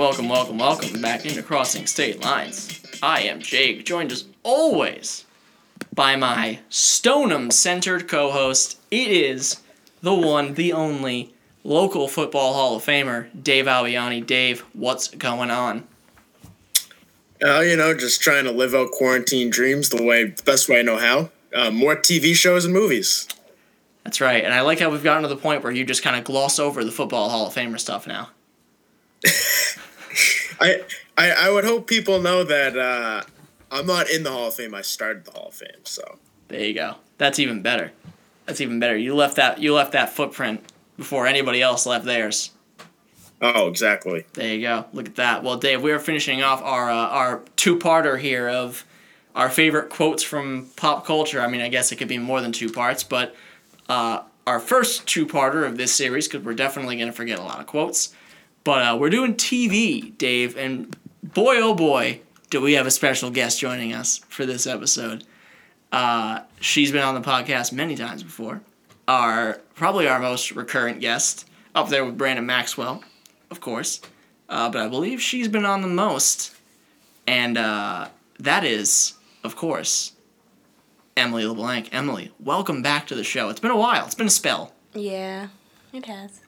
Welcome, welcome, welcome back into Crossing State Lines. I am Jake, joined as always by my Stoneham centered co host. It is the one, the only local football Hall of Famer, Dave Albiani. Dave, what's going on? Uh, you know, just trying to live out quarantine dreams the way the best way I know how. Uh, more TV shows and movies. That's right, and I like how we've gotten to the point where you just kind of gloss over the football Hall of Famer stuff now. I, I I would hope people know that uh, I'm not in the Hall of Fame. I started the Hall of Fame, so There you go. That's even better. That's even better. You left that you left that footprint before anybody else left theirs. oh, exactly. There you go. Look at that. Well, Dave, we are finishing off our uh, our two parter here of our favorite quotes from pop culture. I mean, I guess it could be more than two parts, but uh, our first two parter of this series because we're definitely gonna forget a lot of quotes. But uh, we're doing TV, Dave, and boy oh boy, do we have a special guest joining us for this episode. Uh, she's been on the podcast many times before. Our probably our most recurrent guest, up there with Brandon Maxwell, of course. Uh, but I believe she's been on the most, and uh, that is, of course, Emily LeBlanc. Emily, welcome back to the show. It's been a while. It's been a spell. Yeah, it has.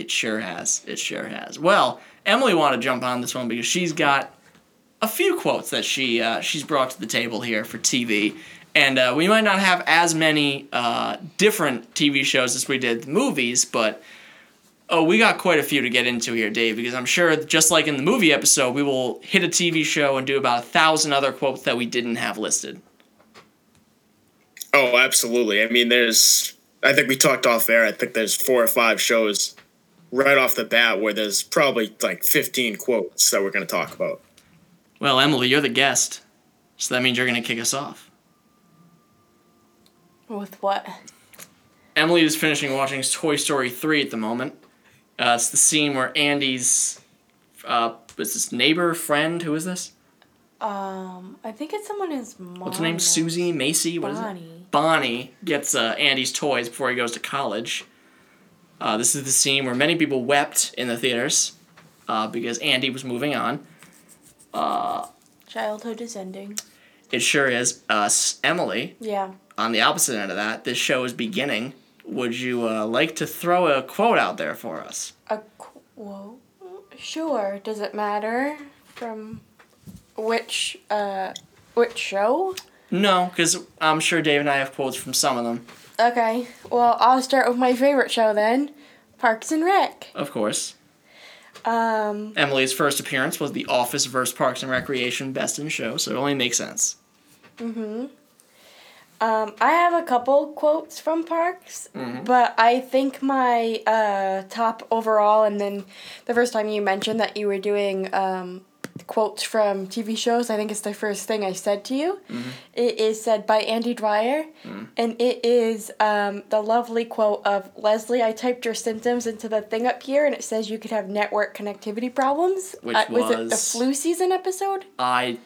It sure has. It sure has. Well, Emily wanted to jump on this one because she's got a few quotes that she uh, she's brought to the table here for TV, and uh, we might not have as many uh, different TV shows as we did movies, but oh, we got quite a few to get into here, Dave. Because I'm sure, just like in the movie episode, we will hit a TV show and do about a thousand other quotes that we didn't have listed. Oh, absolutely. I mean, there's. I think we talked off air. I think there's four or five shows right off the bat where there's probably like 15 quotes that we're going to talk about. Well, Emily, you're the guest, so that means you're gonna kick us off. With what? Emily is finishing watching Toy Story 3 at the moment. Uh, it's the scene where Andy's, uh, is this neighbor, friend, who is this? Um, I think it's someone whose mom. What's her name? Susie? Macy? What is it? Bonnie. Bonnie gets uh, Andy's toys before he goes to college. Uh, this is the scene where many people wept in the theaters uh, because Andy was moving on. Childhood is ending. It sure is. Uh, S- Emily, Yeah. on the opposite end of that, this show is beginning. Would you uh, like to throw a quote out there for us? A quote. Sure. Does it matter from which uh which show? No, because I'm sure Dave and I have quotes from some of them, Okay. Well, I'll start with my favorite show then, Parks and Rec. of course. Um. Emily's first appearance was The Office vs. Parks and Recreation Best in Show, so it only makes sense. Um, I have a couple quotes from Parks, but I think my uh, top overall, and then the first time you mentioned that you were doing um, quotes from TV shows, I think it's the first thing I said to you. It is said by Andy Dwyer, and it is um, the lovely quote of Leslie. I typed your symptoms into the thing up here, and it says you could have network connectivity problems. Which uh, was, it the flu season episode? I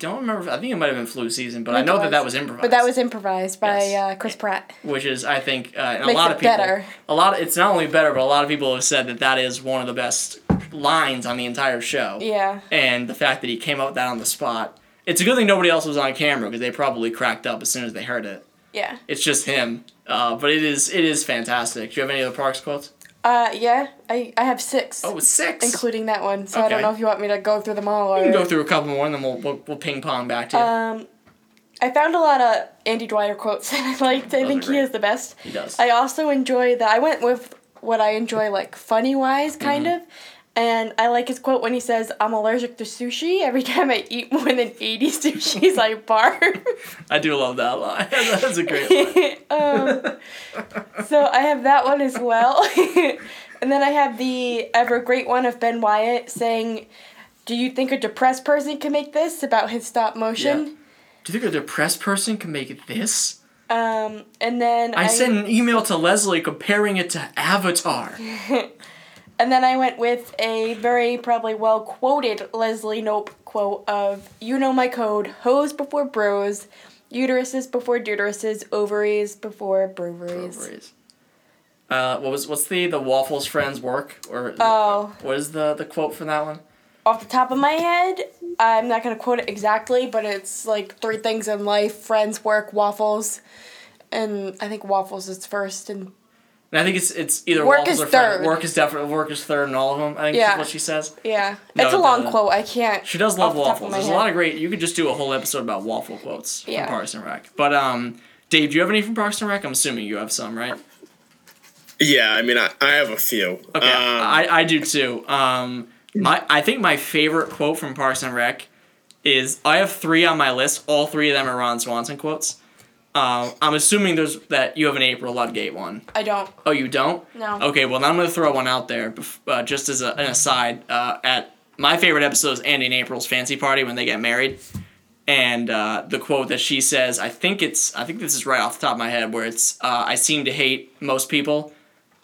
don't remember. I think it might have been flu season, but I know that was. that was improvised. But that was improvised by Yes. uh, Chris Pratt. which is I think uh, a lot of people. better. A lot. Of, it's not only better, but a lot of people have said that that is one of the best lines on the entire show. Yeah. And the fact that he came up with that on the spot. It's a good thing nobody else was on camera because they probably cracked up as soon as they heard it. Yeah. It's just him. Uh, but it is it is fantastic. Do you have any other Parks quotes? Uh, yeah, I, I have six, Oh, six. including that one. So I don't know if you want me to go through them all or. we can go through a couple more and then we'll, we'll, we'll ping pong back to you. Um, I found a lot of Andy Dwyer quotes that I liked. I think he is the best. he does. I also enjoy that. I went with what I enjoy, like funny wise, kind Mm-hmm. of. And I like his quote when he says, "I'm allergic to sushi. Every time I eat more than eighty sushis, I barf." I do love that line. That's a great line. um, so I have that one as well. and then I have the ever great one of Ben Wyatt saying, Do you think a depressed person can make this about his stop motion? Do you think a depressed person can make this? Um, and then I sent an email to Leslie comparing it to Avatar. And then I went with a very probably well quoted Leslie Knope quote of You know my code, hose before bros, uteruses before deuteruses, ovaries before breweries. Ovaries. Uh, what was what's the the waffles friends work or Oh. what is the the quote from that one? off the top of my head, I'm not gonna quote it exactly, but it's like three things in life: friends, work, waffles, and I think waffles is first. And And I think it's it's either Work waffles is or friends. third. Work is definitely work is third in all of them. I think Yeah. is what she says. yeah, No, it's a long the- quote. I can't. She does love off the waffles. There's head. a lot of great. You could just do a whole episode about waffle quotes Yeah. from Parks and Rec. But um, Dave, do you have any from Parks and Rec? I'm assuming you have some, right? Yeah, I mean, I, I have a few. Okay, Um, I, I do too. Um, my I think my favorite quote from Parks and Rec is I have three on my list. All three of them are Ron Swanson quotes. Um, I'm assuming there's that you have an April Ludgate one. I don't. Oh, you don't? No. Okay, well, now I'm going to throw one out there, uh, just as a, an aside. Uh, at my favorite episode is Andy and April's fancy party when they get married, and uh, the quote that she says, I think it's, I think this is right off the top of my head, where it's, uh, "I seem to hate most people,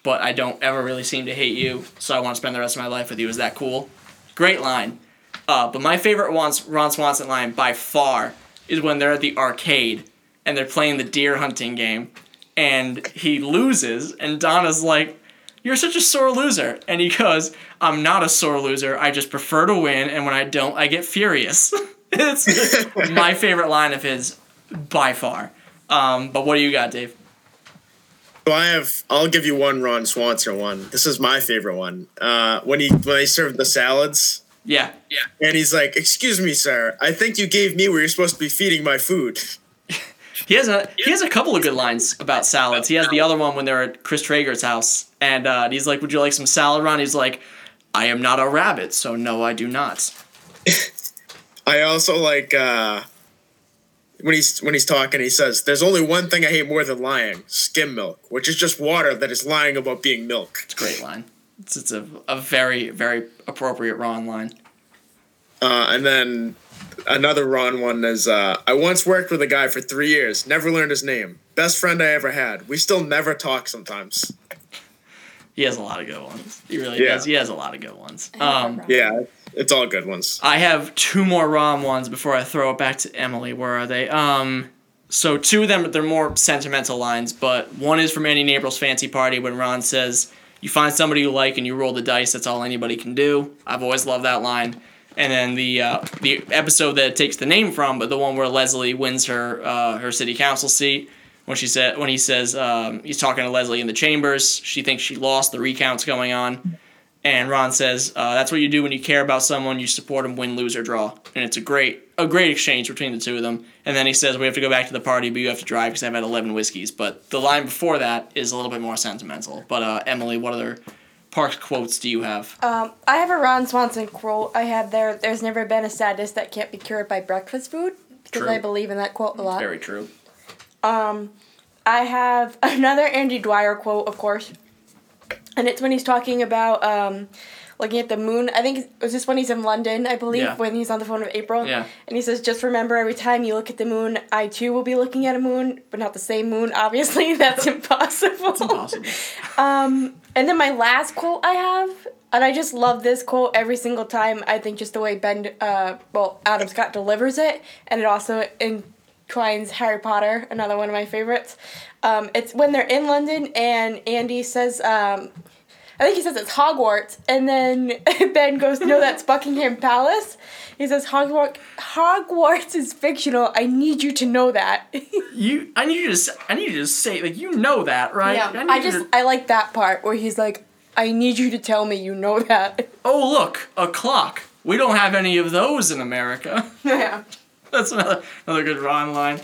but I don't ever really seem to hate you, so I want to spend the rest of my life with you." Is that cool? Great line. Uh, but my favorite Ron Swanson line by far is when they're at the arcade and they're playing the deer hunting game, and he loses, and Donna's like, "You're such a sore loser," and he goes, "I'm not a sore loser. I just prefer to win, and when I don't, I get furious." it's my favorite line of his by far. Um, but what do you got, Dave? So I have. I'll give you one Ron Swanson one. This is my favorite one. Uh, when he when they served the salads, Yeah, yeah. and he's like, "Excuse me, sir. I think you gave me where you're supposed to be feeding my food." He has a he has a couple of good lines about salads. He has the other one when they're at Chris Traeger's house, and uh, he's like, "Would you like some salad, Ron?" He's like, "I am not a rabbit, so no, I do not." I also like uh, when he's when he's talking. He says, "There's only one thing I hate more than lying: skim milk, which is just water that is lying about being milk." It's a great line. It's, it's a, a very very appropriate Ron line. Uh, and then another Ron one is uh, I once worked with a guy for three years, never learned his name. Best friend I ever had. We still never talk sometimes. He has a lot of good ones. He really Yeah. does. He has a lot of good ones. Um. Yeah, it's all good ones. I have two more Ron ones before I throw it back to Emily. Where are they? Um, so two of them they're more sentimental lines, but one is from Andy and April's fancy party when Ron says, "You find somebody you like and you roll the dice. That's all anybody can do." I've always loved that line. And then the uh, the episode that takes the name from, but the one where Leslie wins her uh, her city council seat when she said when he says um, he's talking to Leslie in the chambers. She thinks she lost. The recount's going on. And Ron says, uh, "That's what you do when you care about someone. You support them, win, lose, or draw." And it's a great, a great exchange between the two of them. And then he says, "We have to go back to the party, but you have to drive because I've had eleven whiskeys." But the line before that is a little bit more sentimental. But uh, Emily, what other Parks quotes do you have? Um, I have a Ron Swanson quote. I have there. There's never been a sadness that can't be cured by breakfast food because. I believe in that quote a lot. Very true. Um, I have another Andy Dwyer quote, of course, and it's when he's talking about um, looking at the moon. I think it was just when he's in London, I believe, Yeah. when he's on the phone with April. Yeah. And he says, "Just remember, every time you look at the moon, I too will be looking at a moon, but not the same moon. Obviously, that's impossible." It's impossible. Um, and then my last quote I have, and I just love this quote every single time. I think just the way Ben, uh, well, Adam Scott delivers it, and it also entwines Harry Potter, another one of my favorites. Um, it's when they're in London, and Andy says, um, I think he says it's Hogwarts, and then Ben goes, "No, that's Buckingham Palace." He says, "Hogwarts, Hogwarts is fictional. I need you to know that." You, I need you to, I need you to say like you know that, right? Yeah, need I just to- I like that part where he's like, I need you to tell me you know that. oh look, a clock. We don't have any of those in America. yeah. That's another another good Ron line.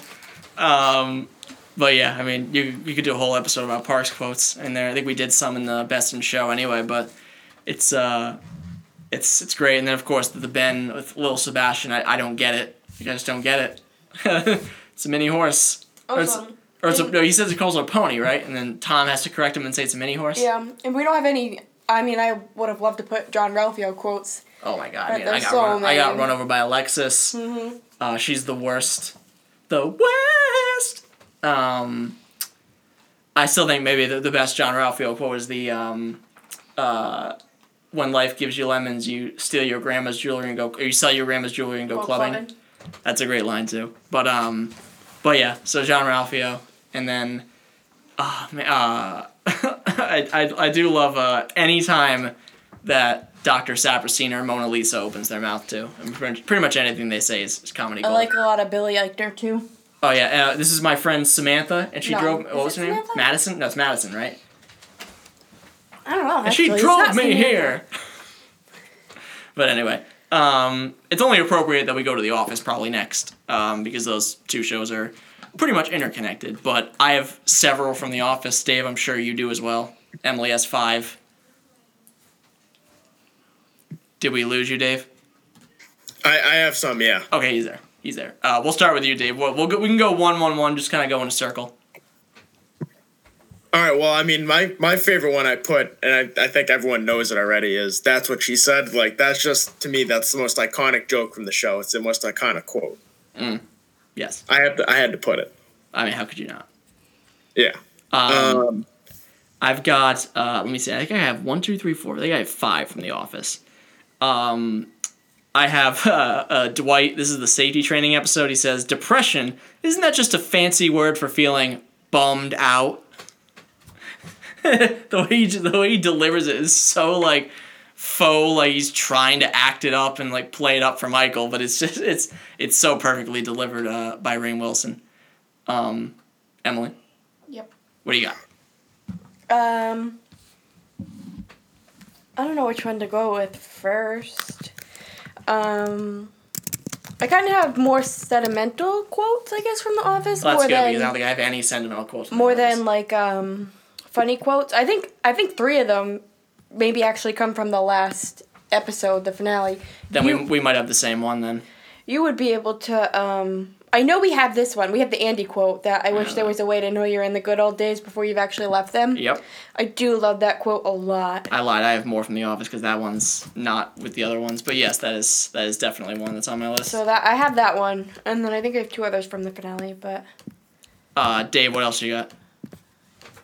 Um, but yeah, I mean, you you could do a whole episode about Parks quotes in there. I think we did some in the Best in Show anyway, but it's uh, it's it's great. And then of course the, the Ben with Little Sebastian. I, I don't get it. You guys don't get it. it's a mini horse. Or it's, or it's a, no, he says he calls it a pony, right? And then Tom has to correct him and say it's a mini horse. Yeah, and we don't have any. I mean, I would have loved to put Jean-Ralphio quotes. Oh my god! I, mean, I got so run, I got run over by Alexis. Mm-hmm. Uh, she's the worst. The worst. Um, I still think maybe the, the best Jean-Ralphio quote was the um, uh, when life gives you lemons, you steal your grandma's jewelry and go, or you sell your grandma's jewelry and go clubbing. That's a great line too. But um, but yeah. So Jean-Ralphio, and then, uh, ma- uh, I, I I do love uh anytime that Dr. Saperstein or Mona Lisa opens their mouth too. I mean, pretty pretty much anything they say is, is comedy I gold. like a lot of Billy Eichner too. Oh yeah, uh, this is my friend Samantha, and she No. drove. Is What was it her name? Samantha? Madison. No, it's Madison, right? I don't know. And she actually. It's drove not me Samantha. here. but anyway, um, it's only appropriate that we go to The Office probably next, um, because those two shows are pretty much interconnected. But I have several from The Office. Dave, I'm sure you do as well. Emily has five. Did we lose you, Dave? I, I have some, yeah. Okay, he's there. He's there. Uh, we'll start with you, Dave. We'll, we'll go, we can go one, one, one. Just kind of go in a circle. All right. Well, I mean, my my favorite one I put, and I, I think everyone knows it already, is that's what she said. Like that's just to me, that's the most iconic joke from the show. It's the most iconic quote. Yes. I have to I had to put it. I mean, how could you not? Yeah. Um, Um, I've got. Uh, let me see. I think I have one, two, three, four. I think I have five from The Office. Um, I have uh, uh, Dwight. This is the safety training episode. He says, "Depression isn't that just a fancy word for feeling bummed out?" the way he the way he delivers it is so like faux, like he's trying to act it up and like play it up for Michael, but it's just it's it's so perfectly delivered uh, by Rainn Wilson. Um, Emily, Yep. what do you got? Um, I don't know which one to go with first. Um, I kind of have more sentimental quotes, I guess, from The Office. Well, that's more good than because I don't think I have any sentimental quotes. from more than like um, funny quotes. I think I think three of them maybe actually come from the last episode, the finale. Then you, we, we might have the same one then. you would be able to. Um, I know we have this one. We have the Andy quote that I wish there was a way to know you're in the good old days before you've actually left them. Yep. I do love that quote a lot. I lied. I have more from The Office because that one's not with the other ones. But yes, that is that is definitely one that's on my list. So that I have that one, and then I think I have two others from the finale. But Uh, Dave, what else you got?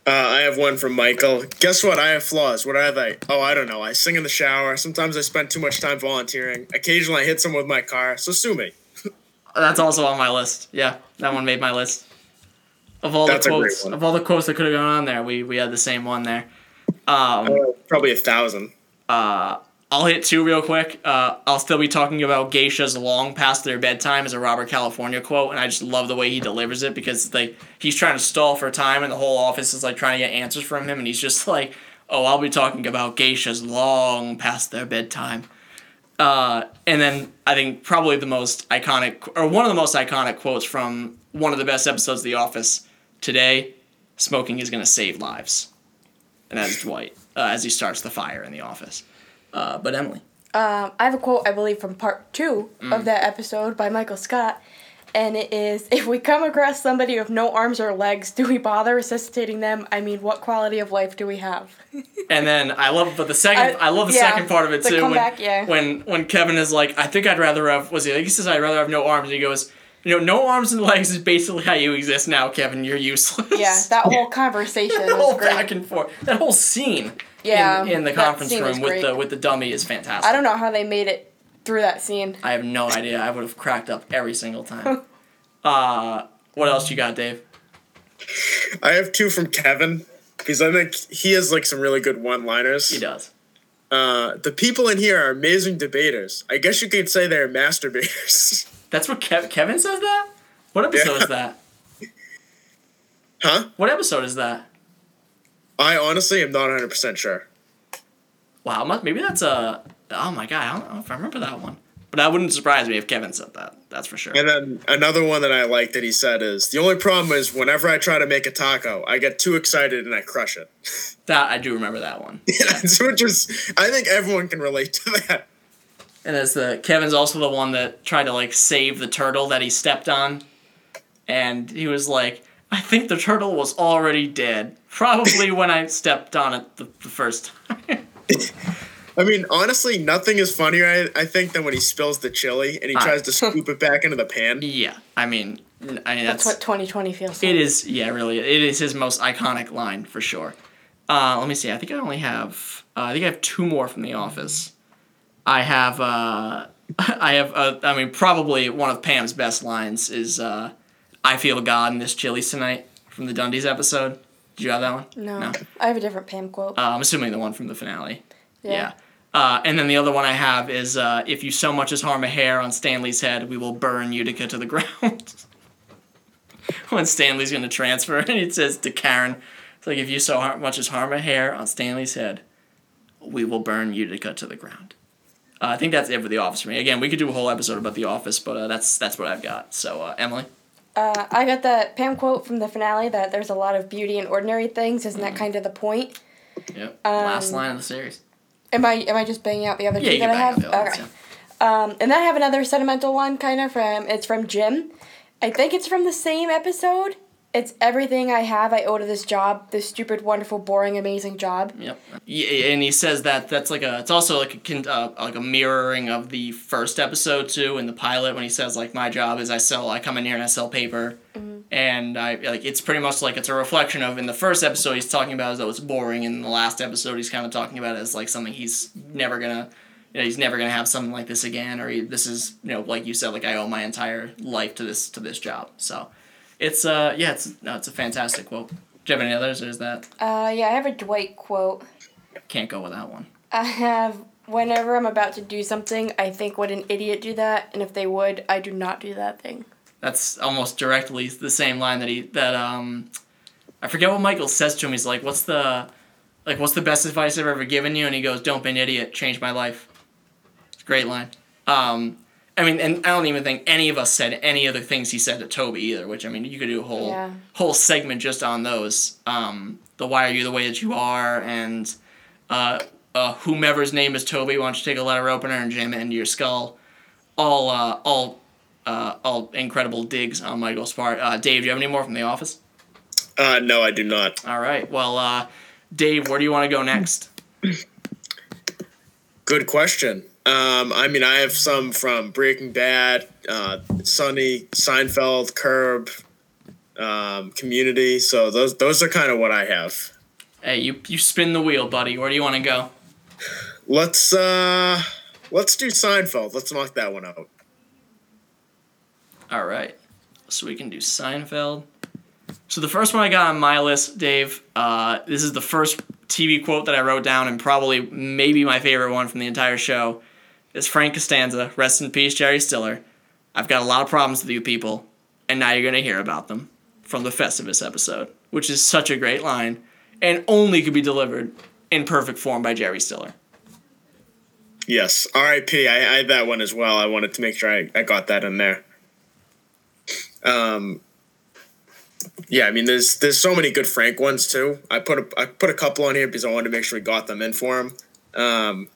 uh, I have one from Michael. Guess what? I have flaws. What are they? Oh, I don't know. I sing in the shower. Sometimes I spend too much time volunteering. Occasionally I hit someone with my car. So sue me. That's also on my list. Yeah, that one made my list. Of all That's the quotes, of all the quotes that could have gone on there, we we had the same one there. Um, Uh, probably a thousand. uh, I'll hit two real quick. Uh, I'll still be talking about geishas long past their bedtime as a Robert California quote, and I just love the way he delivers it because like he's trying to stall for time, and the whole office is like trying to get answers from him, and he's just like, "Oh, I'll be talking about geishas long past their bedtime." Uh, and then I think probably the most iconic, or one of the most iconic quotes from one of the best episodes of The Office today: "Smoking is going to save lives," and that is Dwight uh, as he starts the fire in the office. Uh, but Emily. um, I have a quote I believe from part two of that episode by Michael Scott, and it is: "If we come across somebody with no arms or legs, do we bother resuscitating them? I mean, what quality of life do we have?" And then I love, but the second, I, I- love the yeah, second part of it too. comeback, when, yeah. when when Kevin is like, I think I'd rather have. Was he? Like, he says I'd rather have no arms. And he goes, you know, no arms and legs is basically how you exist now, Kevin. You're useless. Yeah, that whole conversation that whole great. back and forth, that whole scene. Yeah, In, in the conference room with the with the dummy is fantastic. I don't know how they made it through that scene. I have no idea. I would have cracked up every single time. uh, what else you got, Dave? I have two from Kevin because I think he has like some really good one-liners. He does. Uh, the people in here are amazing debaters. I guess you could say they're masturbators. That's what Kev- Kevin says. That. What episode Yeah. is that? huh? What episode is that? I honestly am not 100% sure. Wow, maybe that's a. Oh my god, I don't know if I remember that one. But that wouldn't surprise me if Kevin said that. That's for sure. And then another one that I like that he said is the only problem is whenever I try to make a taco, I get too excited and I crush it. That I do remember that one. so it just, I think everyone can relate to that. And as the Kevin's also the one that tried to like save the turtle that he stepped on, and he was like, "I think the turtle was already dead, probably when I stepped on it the, the first time." I mean, honestly, nothing is funnier, I, I think, than when he spills the chili and he Ah. tries to scoop it back into the pan. yeah, I mean, n- I mean That's that's, what 2020 feels like. it is. Yeah, really, it is his most iconic line for sure. Uh, let me see. I think I only have. Uh, I think I have two more from The Office. I have. Uh, I have. Uh, I mean, probably one of Pam's best lines is, uh, "I feel God in this chilies tonight" from the Dundies episode. Did you have that one? No, No. I have a different Pam quote. Uh, I'm assuming the one from the finale. Yeah. Uh, and then the other one I have is uh, if you so much as harm a hair on Stanley's head, we will burn Utica to the ground. when Stanley's going to transfer, and it says to Karen, it's like if you so har- much as harm a hair on Stanley's head, we will burn Utica to the ground. Uh, I think that's it for The Office for me. Again, we could do a whole episode about The Office, but uh, that's that's what I've got. So uh, Emily, Uh, I got that Pam quote from the finale that there's a lot of beauty in ordinary things. Isn't Mm. that kind of the point? yep, Um, last line of the series. Am I am I just banging out the other Yeah, two that I have? okay. yeah. Um, and then I have another sentimental one, kind of from it's from Jim. I think it's from the same episode. It's everything I have I owe to this job, this stupid, wonderful, boring, amazing job. Yep. Yeah, and he says that that's like a. It's also like a uh, like a mirroring of the first episode too in the pilot when he says like my job is I sell I come in here and I sell paper, and I like it's pretty much like it's a reflection of in the first episode he's talking about as though it's boring, and in the last episode he's kind of talking about it as like something he's never gonna. You know, he's never gonna have something like this again, or he, this is you know like you said, like I owe my entire life to this to this job. So, it's uh yeah, it's no, it's a fantastic quote. Do you have any others, or is that Uh, yeah, I have a Dwight quote. can't go without one? I have whenever I'm about to do something, I think would an idiot do that, and if they would, I do not do that thing. That's almost directly the same line that he that um I forget what Michael says to him. He's like, "What's the like what's the best advice I've ever given you?" And he goes, "Don't be an idiot. Change my life." It's a great line. Um I mean, and I don't even think any of us said any other things he said to Toby either. Which I mean, you could do a whole Yeah. whole segment just on those. Um, the why are you the way that you are, and uh, uh, whomever's name is Toby, why don't you take a letter opener and jam it into your skull? All uh, all uh, all incredible digs on Michael's part. Uh, Dave, do you have any more from The Office? Uh, no, I do not. All right. Well, uh, Dave, where do you want to go next? Good question. Um, I mean, I have some from Breaking Bad, uh, Sunny, Seinfeld, Curb, um, Community. So those those are kind of what I have. Hey, you you spin the wheel, buddy. Where do you want to go? Let's uh, let's do Seinfeld. Let's knock that one out. All right. So we can do Seinfeld. So the first one I got on my list, Dave, uh, this is the first TV quote that I wrote down and probably maybe my favorite one from the entire show. Is Frank Costanza, rest in peace, Jerry Stiller. I've got a lot of problems with you people, and now you're going to hear about them from the Festivus episode, which is such a great line and only could be delivered in perfect form by Jerry Stiller. Yes, R.I.P. I, I had that one as well. I wanted to make sure I, I got that in there. Um, yeah, I mean, there's there's so many good Frank ones too. I put a I put a couple on here because I wanted to make sure we got them in for him. Um,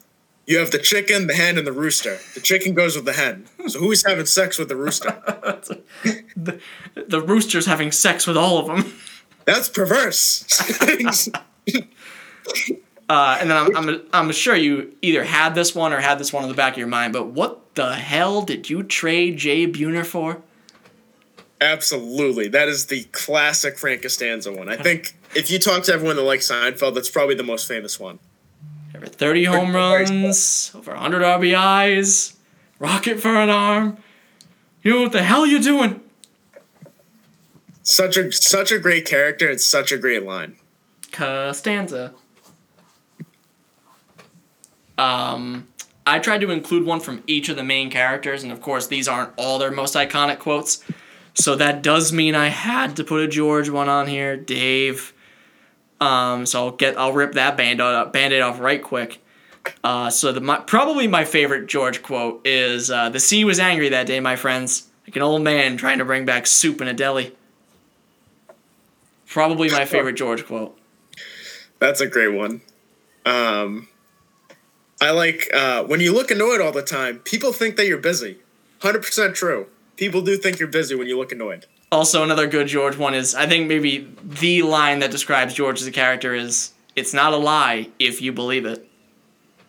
you have the chicken, the hen, and the rooster. The chicken goes with the hen. So who's having sex with the rooster? the, the rooster's having sex with all of them. That's perverse. Uh, and then I'm, I'm, I'm sure you either had this one or had this one in the back of your mind, but what the hell did you trade Jay Buhner for? Absolutely, that is the classic Frank Costanza one. I think if you talk to everyone that likes Seinfeld, that's probably the most famous one. Over 30 home runs, over 100 RBIs, rocket for an arm. You know what the hell you're doing? Such a such a great character and such a great line. Costanza. Um, I tried to include one from each of the main characters, and of course, these aren't all their most iconic quotes. So that does mean I had to put a George one on here, Dave. Um, so I'll get I'll rip that band-aid off right quick. Uh, so the my, probably my favorite George quote is uh, the sea was angry that day, my friends, like an old man trying to bring back soup in a deli. Probably my favorite George quote. That's a great one. Um, I like uh, when you look annoyed all the time. People think that you're busy. Hundred percent true. People do think you're busy when you look annoyed. Also, another good George one is I think maybe the line that describes George as a character is "It's not a lie if you believe it."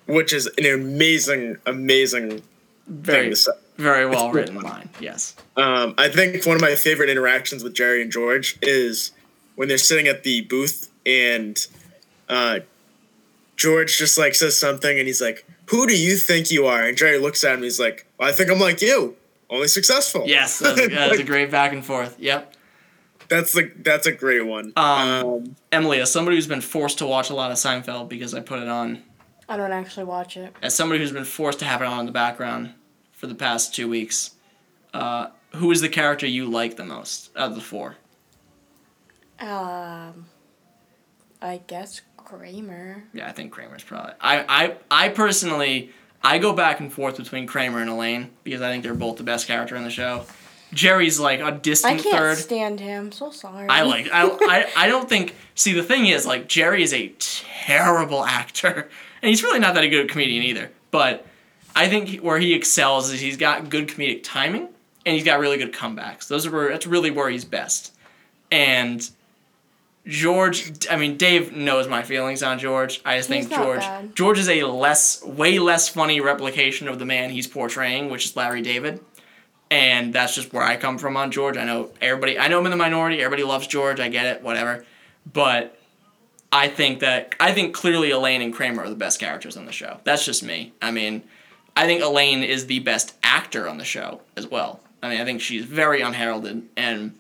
Which is an amazing, amazing thing Very, to say. very well written line. Yes. Um, I think one of my favorite interactions with Jerry and George is when they're sitting at the booth and uh, George just like says something and he's like, "Who do you think you are?" And Jerry looks at him. And he's like, well, "I think I'm like you, only successful." Yes, that's, a- that's a great back and forth. Yep. That's the that's a great one. Um, Um, Emily, as somebody who's been forced to watch a lot of Seinfeld because I put it on I don't actually watch it. As somebody who's been forced to have it on in the background for the past two weeks, uh, who is the character you like the most out of the four? Um, I guess Kramer. Yeah, I think Kramer's probably. I, I, I personally, I go back and forth between Kramer and Elaine because I think they're both the best character in the show. Jerry's like a distant I can't third. stand him. So sorry. I like I, I I don't think see the thing is like Jerry is a terrible actor and he's really not that a good comedian either but I think where he excels is he's got good comedic timing and he's got really good comebacks those are where that's really where he's best and George I mean Dave knows my feelings on George I just He's think George bad. George is a less way less funny replication of the man he's portraying which is Larry David and that's just where I come from on George. I know everybody, I know I'm in the minority. Everybody loves George. I get it, whatever. But I think that I think clearly Elaine and Kramer are the best characters on the show. That's just me. I mean, I think Elaine is the best actor on the show as well. I mean, I think she's very unheralded. And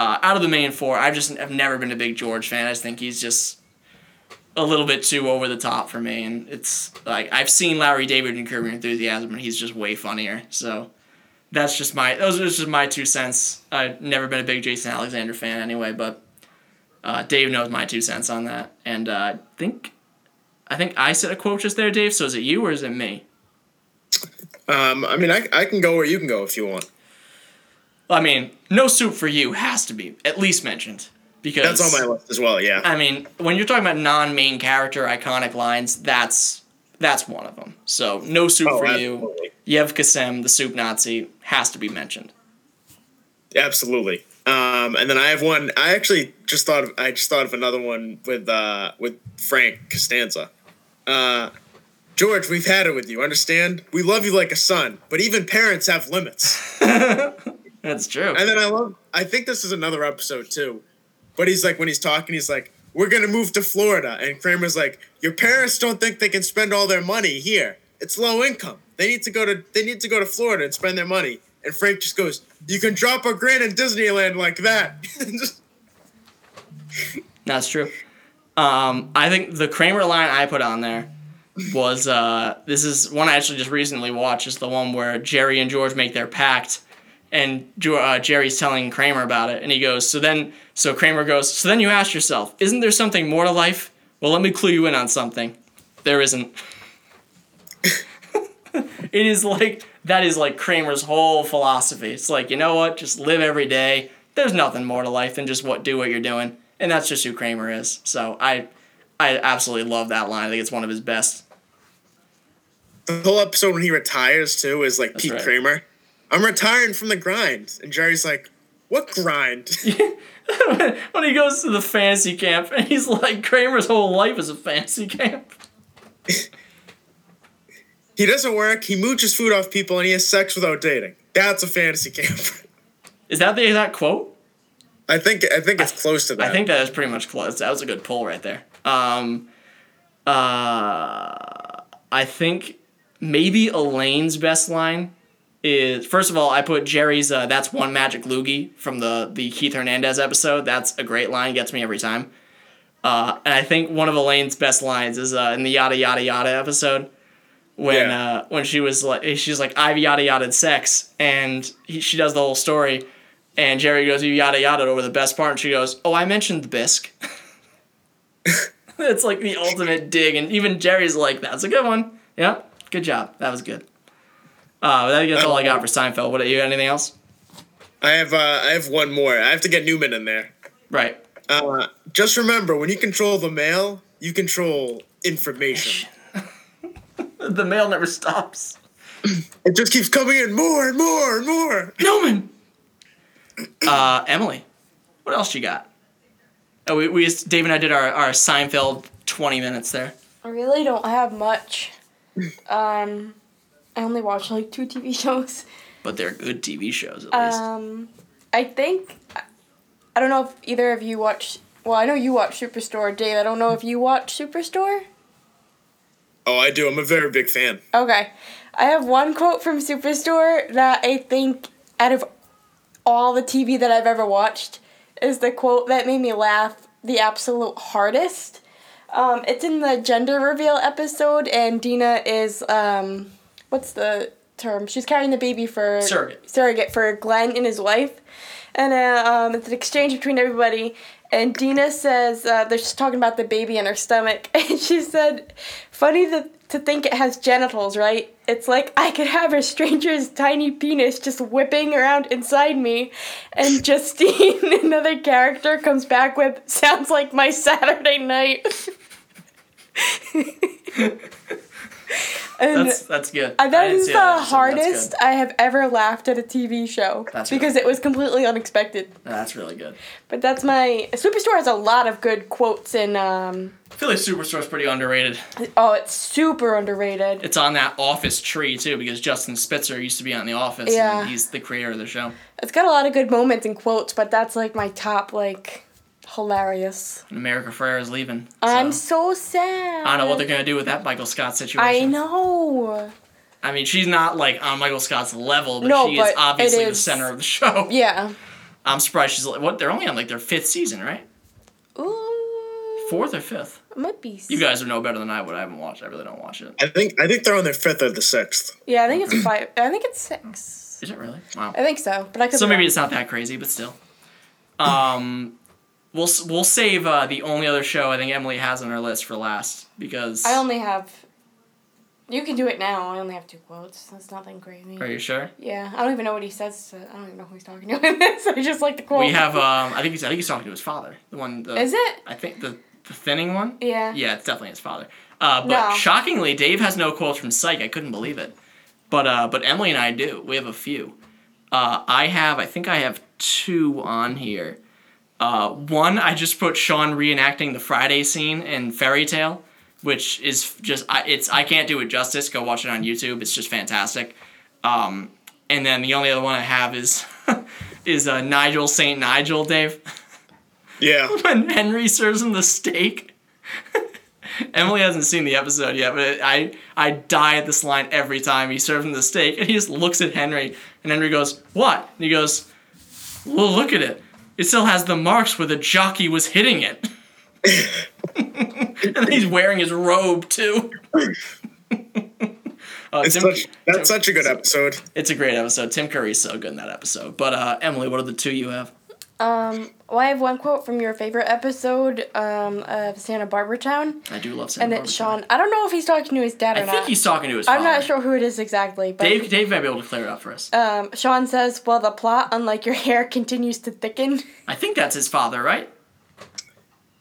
uh, out of the main four, I've just have never been a big George fan. I just think he's just a little bit too over the top for me. And it's like I've seen Larry David in Curb Your Enthusiasm, and he's just way funnier. So that's just my those are just my two cents. I've never been a big Jason Alexander fan anyway, but uh, Dave knows my two cents on that, and uh, I think I think I said a quote just there, Dave. So is it you or is it me? Um, I mean, I, I can go where you can go if you want. I mean, no soup for you has to be at least mentioned because That's on my list as well. Yeah. I mean, when you're talking about non-main character iconic lines, that's that's one of them. So no soup Oh, for you. absolutely. Yev Kassem, the soup Nazi, has to be mentioned. Absolutely. Um, and then I have one. I actually just thought of, I just thought of another one with uh, with Frank Costanza. Uh, George, we've had it with you. Understand? We love you like a son, but even parents have limits. That's true. And then I love. I think this is another episode too, but he's like when he's talking, he's like, "We're gonna move to Florida," and Kramer's like, "Your parents don't think they can spend all their money here. It's low income. They need to go to they need to go to Florida and spend their money." And Frank just goes, "You can drop a grand in Disneyland like that." That's true. Um, I think the Kramer line I put on there was uh, this is one I actually just recently watched. Is the one where Jerry and George make their pact, and uh, Jerry's telling Kramer about it, and he goes, "So then, so Kramer goes, so then you ask yourself, isn't there something more to life? Well, let me clue you in on something. There isn't." it is like that is like Kramer's whole philosophy. It's like you know what, just live every day. There's nothing more to life than just what do what you're doing, and that's just who Kramer is. So I, I absolutely love that line. I think it's one of his best. the whole episode when he retires too is like That's Pete right. Kramer. I'm retiring from the grind, and Jerry's like, "What grind?" when he goes to the fantasy camp, and he's like Kramer's whole life is a fantasy camp. he doesn't work. He mooches food off people, and he has sex without dating. That's a fantasy camp. Is that the exact quote? I think I think it's close to that. I think that is pretty much close. That was a good pull right there. Um, uh, I think maybe Elaine's best line is first of all I put Jerry's uh, "That's one magic loogie" from the the Keith Hernandez episode. That's a great line, gets me every time. Uh, and I think one of Elaine's best lines is uh, in the yada yada yada episode when Yeah. uh, when she was like she's like I've yada yada sex and he, she does the whole story. And Jerry goes, you yada yada over the best part. And she goes, oh, I mentioned the bisque. it's like the ultimate dig. And even Jerry's like, that's a good one. Yeah, good job. That was good. Uh, that- that's all I got for Seinfeld. What, you got anything else? I have uh, I have one more. I have to get Newman in there. Right. Uh, just remember, when you control the mail, you control information. The mail never stops. It just keeps coming in more and more and more. Newman! Uh, Emily, what else you got? Oh, we, we just, Dave and I did our, our Seinfeld 20 minutes there. I really don't have much. Um, I only watch like two TV shows. But they're good TV shows, at least. Um, I think I don't know if either of you watch. Well, I know you watch Superstore, Dave. I don't know if you watch Superstore. Oh, I do. I'm a very big fan. Okay, I have one quote from Superstore that I think out of all the TV that I've ever watched is the quote that made me laugh the absolute hardest. Um, it's in the gender reveal episode, and Dina is um, what's the term? She's carrying the baby for Surrogate. surrogate for Glenn and his wife, and uh, um, it's an exchange between everybody. And Dina says uh, they're just talking about the baby in her stomach, and she said, "Funny that to think it has genitals, right? It's like I could have a stranger's tiny penis just whipping around inside me." And Justine, another character, comes back with, "Sounds like my Saturday night." and That's that's good. I that is the that hardest. I have ever laughed at a TV show That's because really it was completely unexpected. That's really good. But that's my Superstore has a lot of good quotes and um I feel like Superstore's pretty underrated. oh it's super underrated. It's on that Office tree too because Justin Spitzer used to be on The Office. Yeah. And he's the creator of the show. It's got a lot of good moments and quotes, but that's like my top like hilarious. America Ferrera is leaving. So. I'm so sad. I don't know what they're gonna do with that Michael Scott situation. I know. I mean, she's not like on Michael Scott's level, but No, she but is it obviously the center of the show. Yeah. I'm surprised she's like, what? They're only on like their fifth season, right? Ooh. Fourth or fifth? It might be. You guys are no better than I would. I haven't watched. I really don't watch it. I think I think they're on their fifth or the sixth. Yeah, I think it's five. I think it's six. Is it really? Wow. I think so, but I could. So maybe wrong. it's not that crazy, but still. Um, we'll we'll save uh, the only other show I think Emily has on her list for last because. I only have. You can do it now. I only have two quotes. That's nothing crazy. Are you sure? Yeah, I don't even know what he says. To, I don't even know who he's talking to in this. I just like the quote. We have. Um, I think he's. I think he's talking to his father. The one. The, Is it? I think the the thinning one. Yeah. Yeah, it's definitely his father. Uh, but No. shockingly, Dave has no quotes from Psych. I couldn't believe it. But uh, but Emily and I do. We have a few. Uh, I have. I think I have two on here. Uh, one, I just put Shawn reenacting the Friday scene in Fairy Tale, which is just I, it's I can't do it justice. Go watch it on YouTube. It's just fantastic. Um, and then the only other one I have is is uh, Nigel Saint Nigel Dave Yeah. when Henry serves him the steak. Emily hasn't seen the episode yet, but it, I I die at this line every time he serves him the steak, and he just looks at Henry, and Henry goes, "What?" And he goes, "Well, look at it. It still has the marks where the jockey was hitting it." and he's wearing his robe too. Uh, Tim- such, that's Tim- such a good episode. It's a great episode. Tim Curry's so good in that episode. But uh, Emily, what are the two you have? Um, well, I have one quote from your favorite episode um, of Santa Barbara Town, I do love Santa and Barbara it's Town. Shawn. I don't know if he's talking to his dad or I not. I think he's talking to his father. I'm not sure who it is exactly, but Dave, Dave might be able to clear it up for us. um, Shawn says, "Well, the plot, unlike your hair, continues to thicken." I think that's his father, right?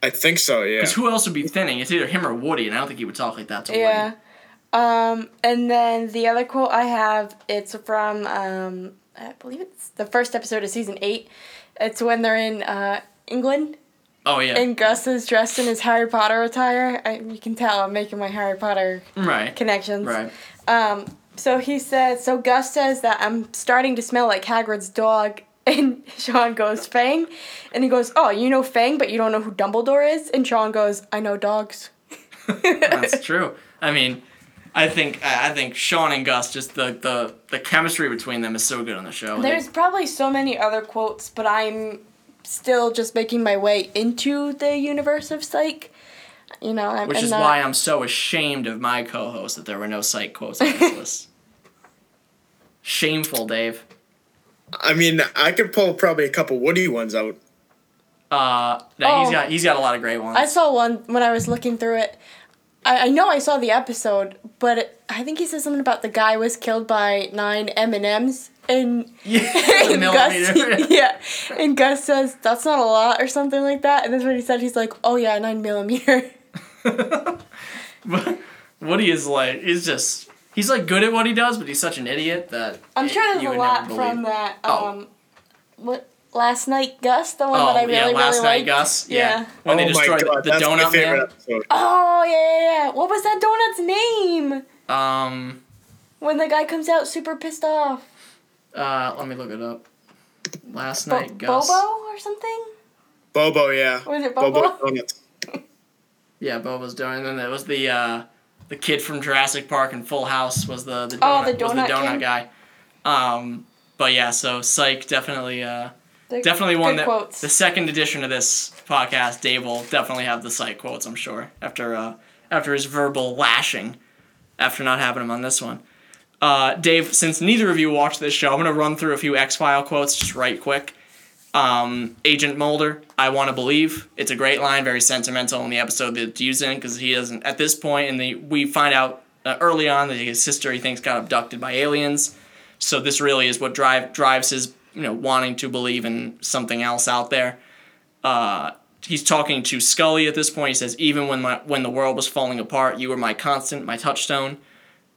I think so. Yeah. Because who else would be thinning? It's either him or Woody, and I don't think he would talk like that to Yeah. Woody. Um, and then the other quote I have, it's from um, I believe it's the first episode of season eight. It's when they're in uh, England Oh yeah. and Gus is dressed in his Harry Potter attire. I, you can tell I'm making my Harry Potter right. connections. Right. Um, so he says, so Gus says that I'm starting to smell like Hagrid's dog. And Shawn goes, Fang? And he goes, oh, you know Fang, but you don't know who Dumbledore is? And Shawn goes, I know dogs. That's true. I mean, I think I I think Shawn and Gus just the the the chemistry between them is so good on the show. There's probably so many other quotes, but I'm still just making my way into the universe of Psych. You know, I'm, which I'm is not, why I'm so ashamed of my co-host that there were no psych quotes on this list. Shameful, Dave. I mean, I could pull probably a couple Woody ones out. Uh, no, he's Oh. got he's got a lot of great ones. I saw one when I was looking through it. I, I know I saw the episode, but it, I think he said something about the guy was killed by nine M and M's, and and. Gus, yeah, and Gus says that's not a lot or something like that, and that's what he said. He's like, oh yeah, nine millimeter. But Woody is like he's just he's like good at what he does, but he's such an idiot that I'm sure there's a lot from that. Oh. Um, what last night, Gus, the one Oh that I really yeah, last really night, liked. Gus. Yeah, Yeah. when they oh my destroyed god, the that's my donut favorite man. episode. Oh yeah, yeah, yeah. What was that donut's name? Um, When the guy comes out super pissed off. uh, let me look it up. Last Bo- night, Gus. Bobo or something? Bobo, yeah. Was it Bobo? Donuts. Yeah, Bobo's donut. And then there was the uh, the kid from Jurassic Park and Full House was the the donut, Oh, donut, the was the donut donut guy. Um, but yeah, so Psych definitely uh, They're definitely one good that quotes. the second edition of this podcast, Dave will definitely have the site quotes. I'm sure after uh, after his verbal lashing, after not having him on this one. Uh, Dave, since neither of you watched this show, I'm gonna run through a few X File quotes just right quick. Um, Agent Mulder, I want to believe. It's a great line, very sentimental in the episode that it's used in because he doesn't. At this point. point, and the we find out uh, early on that his sister he thinks got abducted by aliens. So this really is what drive drives his you know wanting to believe in something else out there. Uh, he's talking to Scully at this point. He says, "Even when my when the world was falling apart, you were my constant, my touchstone."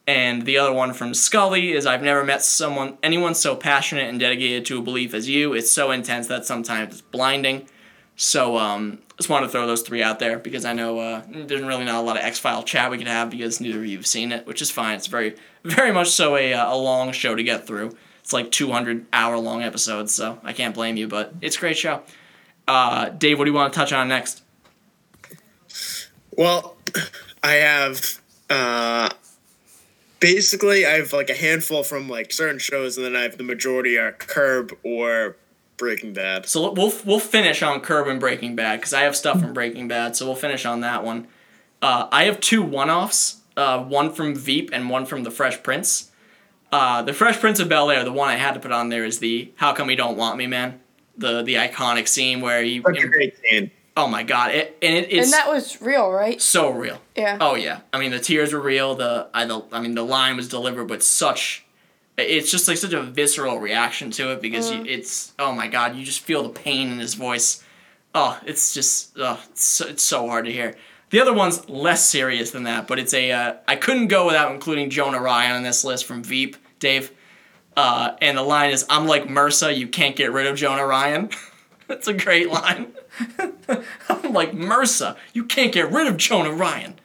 And the other one from Scully is, "I've never met someone anyone so passionate and dedicated to a belief as you. It's so intense that sometimes it's blinding." So um, just wanted to throw those three out there because I know uh, there's really not a lot of X File chat we could have because neither of you have seen it, which is fine. It's very very much so a uh, a long show to get through. It's like 200 hour long episodes, so I can't blame you, but it's a great show. Uh, Dave, what do you want to touch on next? Well, I have uh basically I have like a handful from like certain shows and then I have the majority are Curb or Breaking Bad. So we'll we'll finish on Curb and Breaking Bad because I have stuff from Breaking Bad, so we'll finish on that one. Uh, I have two one-offs, uh, one from Veep and one from The Fresh Prince. Uh, the Fresh Prince of Bel Air, the one I had to put on there is the "How come you don't want me, man?" The the iconic scene where he, Such a great scene. oh my god, it, and it, it's and that was real, right? so real. Yeah. Oh yeah, I mean the tears were real. The I the I mean the line was delivered with such. It's just like such a visceral reaction to it because you, it's oh my god, you just feel the pain in his voice. Oh, it's just oh, it's so, it's so hard to hear. The other one's less serious than that, but it's a uh, I couldn't go without including Jonah Ryan on this list from Veep, Dave. Uh, and the line is, "I'm like MRSA, you can't get rid of Jonah Ryan." That's a great line. I'm like MRSA, you can't get rid of Jonah Ryan.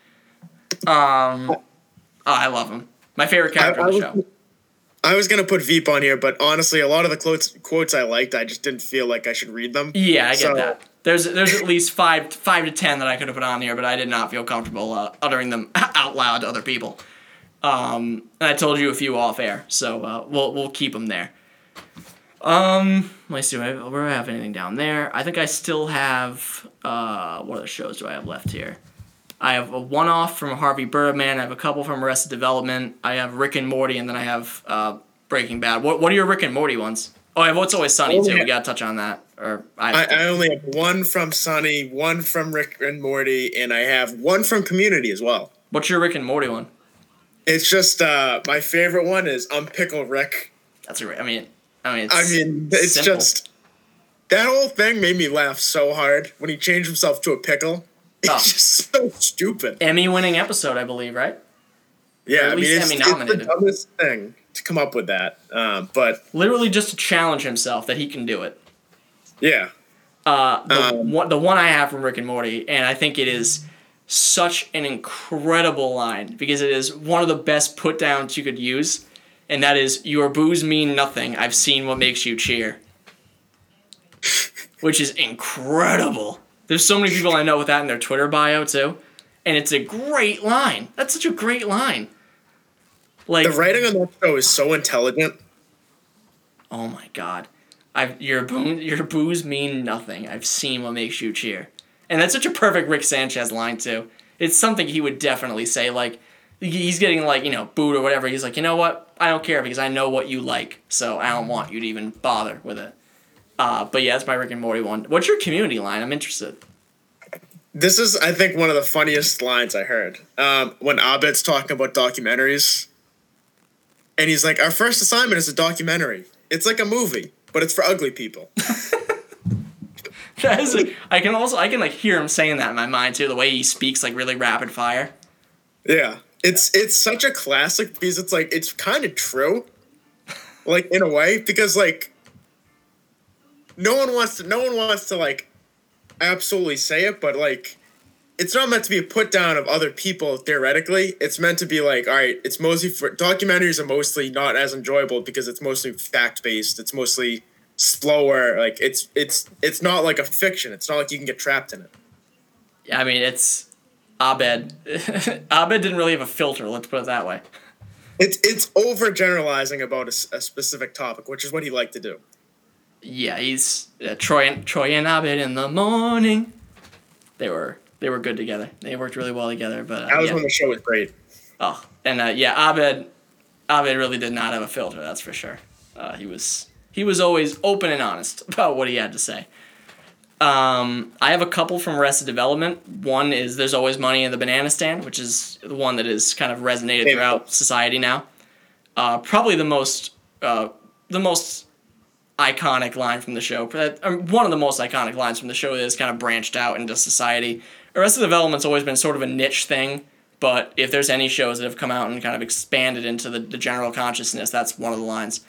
Um, oh, I love him. My favorite character I- on the I show. I was gonna put Veep on here, but honestly, a lot of the quotes quotes I liked, I just didn't feel like I should read them. Yeah, I get So- that. There's there's at least five five to ten that I could have put on here, but I did not feel comfortable uh, uttering them out loud to other people. Um, and I told you a few off air, so uh, we'll we'll keep them there. Um, let's see. Do I, where do I have anything down there? I think I still have. Uh, what other shows do I have left here? I have a one off from Harvey Birdman. I have a couple from Arrested Development. I have Rick and Morty, and then I have uh, Breaking Bad. What What are your Rick and Morty ones? Oh, I have What's Always Sunny too. yeah. We gotta touch on that. Or I, I, I only have one from Sunny, one from Rick and Morty, and I have one from Community as well. what's your Rick and Morty one? It's just uh, my favorite one is I'm Unpickle Rick. That's right. I mean, I mean, it's I mean, it's simple. just that whole thing made me laugh so hard when he changed himself to a pickle. It's Oh. just so stupid. Emmy-winning episode, I believe, right? Yeah, at I mean, it's, Emmy it's the nominated. dumbest thing to come up with that. Um, but Literally just to challenge himself that he can do it. yeah, Uh, the Um, one, the one I have from Rick and Morty, and I think it is such an incredible line because it is one of the best put downs you could use, and that is "Your boos mean nothing. I've seen what makes you cheer," which is incredible. There's so many people I know with that in their Twitter bio too, and it's a great line. That's such a great line. Like the writing on that show is so intelligent. Oh my god. I've your boo- your boos mean nothing. I've seen what makes you cheer. And that's such a perfect Rick Sanchez line too. It's something he would definitely say like he's getting like, you know, booed or whatever. He's like, "You know what? I don't care because I know what you like. So I don't want you to even bother with it." Uh, but yeah, that's my Rick and Morty one. What's your community line? I'm interested. This is, I think, one of the funniest lines I heard. Um, when Abed's talking about documentaries, and he's like, "Our first assignment is a documentary. It's like a movie, but it's for ugly people." That is a, I can also I can like hear him saying that in my mind too, the way he speaks like really rapid fire. Yeah, it's it's such a classic because it's like it's kind of true, like in a way because like no one wants to no one wants to like absolutely say it, but like it's not meant to be a put down of other people theoretically. It's meant to be like all right, it's mostly for documentaries are mostly not as enjoyable because it's mostly fact based. It's mostly slower. Like it's it's it's not like a fiction. It's not like you can get trapped in it. Yeah, I mean, it's Abed. Abed didn't really have a filter. Let's put it that way. It's it's overgeneralizing about a specific topic, which is what he liked to do. yeah, he's uh, Troy and Troy and Abed in the morning. They were they were good together. They worked really well together. But uh, That was yeah. when the show was great. Oh, and uh, yeah, Abed, Abed really did not have a filter. That's for sure. Uh, he was he was always open and honest about what he had to say. Um, I have a couple from Arrested Development. One is "There's always money in the banana stand," which is the one that is kind of resonated Favorite. throughout society now. Uh, probably the most uh, the most iconic line from the show. Um, One of the most iconic lines from the show that has kind of branched out into society. Arrested Development's always been sort of a niche thing, but if there's any shows that have come out and kind of expanded into the, the general consciousness, that's one of the lines.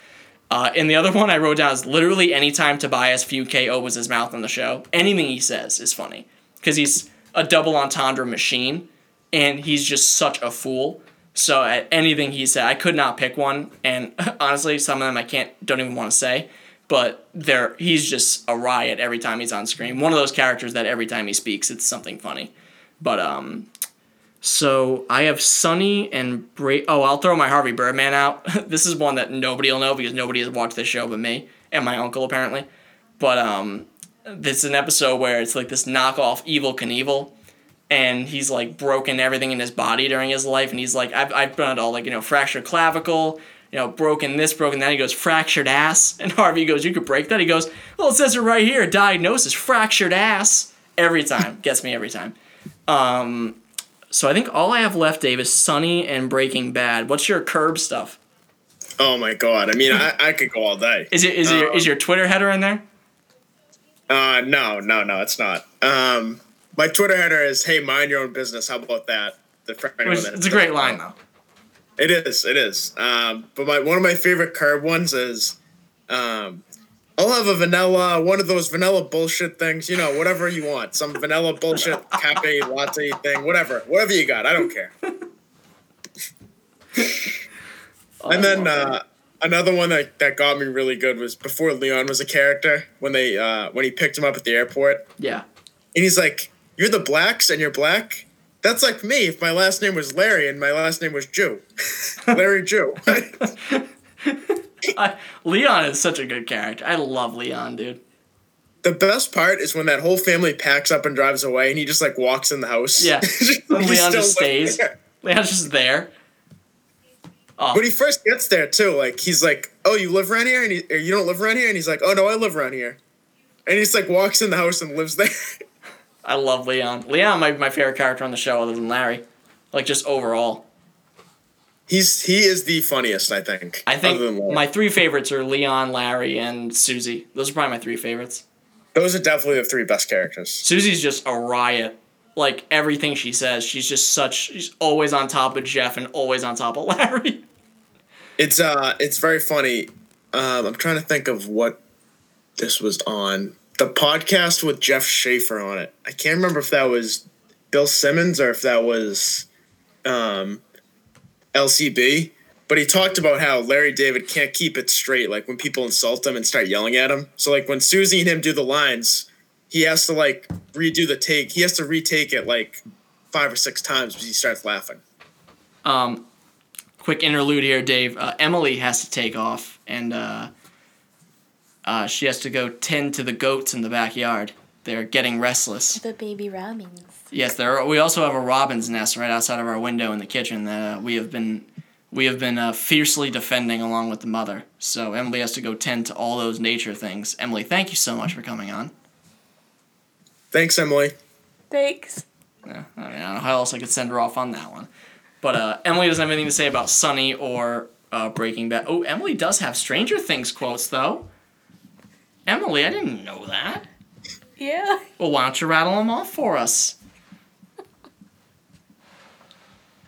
Uh, and the other one I wrote down is literally anytime Tobias Fünke opens his mouth on the show, anything he says is funny. Because he's a double entendre machine, and he's just such a fool. So at anything he said, I could not pick one, and honestly, some of them I can't, don't even want to say. But they're, he's just a riot every time he's on screen. One of those characters that every time he speaks, it's something funny. But um, so I have Sunny and Bra- Oh, I'll throw my Harvey Birdman out. this is one that nobody will know because nobody has watched this show but me and my uncle apparently. But um, this is an episode where it's like this knockoff Evel Knievel, and he's like broken everything in his body during his life, and he's like I've I've done all like you know fractured clavicle. You know, broken this, broken that. He goes, fractured ass. And Harvey goes, You could break that? He goes, Well, it says it right here diagnosis, fractured ass. Every time. Gets me every time. Um, so I think all I have left, Dave, is Sunny and Breaking Bad. What's your curb stuff? Oh my god! I mean, I, I could go all day. Is it is your Um, is your Twitter header in there? Uh, no, no, no, it's not. Um, my Twitter header is "Hey, mind your own business." How about that? The Which, it's a great line though. It is. It is. Um, but my one of my favorite curb ones is, um, I'll have a vanilla, one of those vanilla bullshit things. You know, whatever you want, some vanilla bullshit cafe latte thing, whatever, whatever you got. I don't care. and then uh, another one that, that got me really good was before Leon was a character when they uh, when he picked him up at the airport Yeah. and he's like, "You're the blacks and you're black." That's like me if my last name was Larry and my last name was Jew. Larry Jew. I, Leon is such a good character. I love Leon, dude. the best part is when that whole family packs up and drives away and he just like walks in the house. Yeah. Leon just stays. there. Leon's just there. When he first gets there too, like he's like, "Oh, you live around here?" and he, or you don't live around here, and he's like, "Oh no, I live around here," and he's like walks in the house and lives there. I love Leon. Leon, my my favorite character on the show, other than Larry. Like just overall. He's he is the funniest, I think. I think other than Lauren. my three favorites are Leon, Larry, and Susie. Those are probably my three favorites. those are definitely the three best characters. Susie's just a riot. Like everything she says, she's just such. She's always on top of Jeff and always on top of Larry. It's uh, it's very funny. Um, I'm trying to think of what this was on. The podcast with Jeff Schaffer on it. I can't remember if that was Bill Simmons or if that was um, LCB. But he talked about how Larry David can't keep it straight. Like when people insult him and start yelling at him. So like when Susie and him do the lines, he has to like redo the take. He has to retake it like five or six times because he starts laughing. Um, quick interlude here, Dave. Uh, Emily has to take off, and uh, uh, she has to go tend to the goats in the backyard. They're getting restless. The baby robins. Yes, there. Are, we also have a robin's nest right outside of our window in the kitchen that uh, we have been we have been uh, fiercely defending along with the mother. So Emily has to go tend to all those nature things. Emily, thank you so much for coming on. Thanks, Emily. Thanks. Yeah, I mean, I don't know how else I could send her off on that one. But uh, Emily doesn't have anything to say about Sunny or uh, Breaking Bad. Oh, Emily does have Stranger Things quotes though. Emily, I didn't know that. Yeah. Well, why don't you rattle them off for us?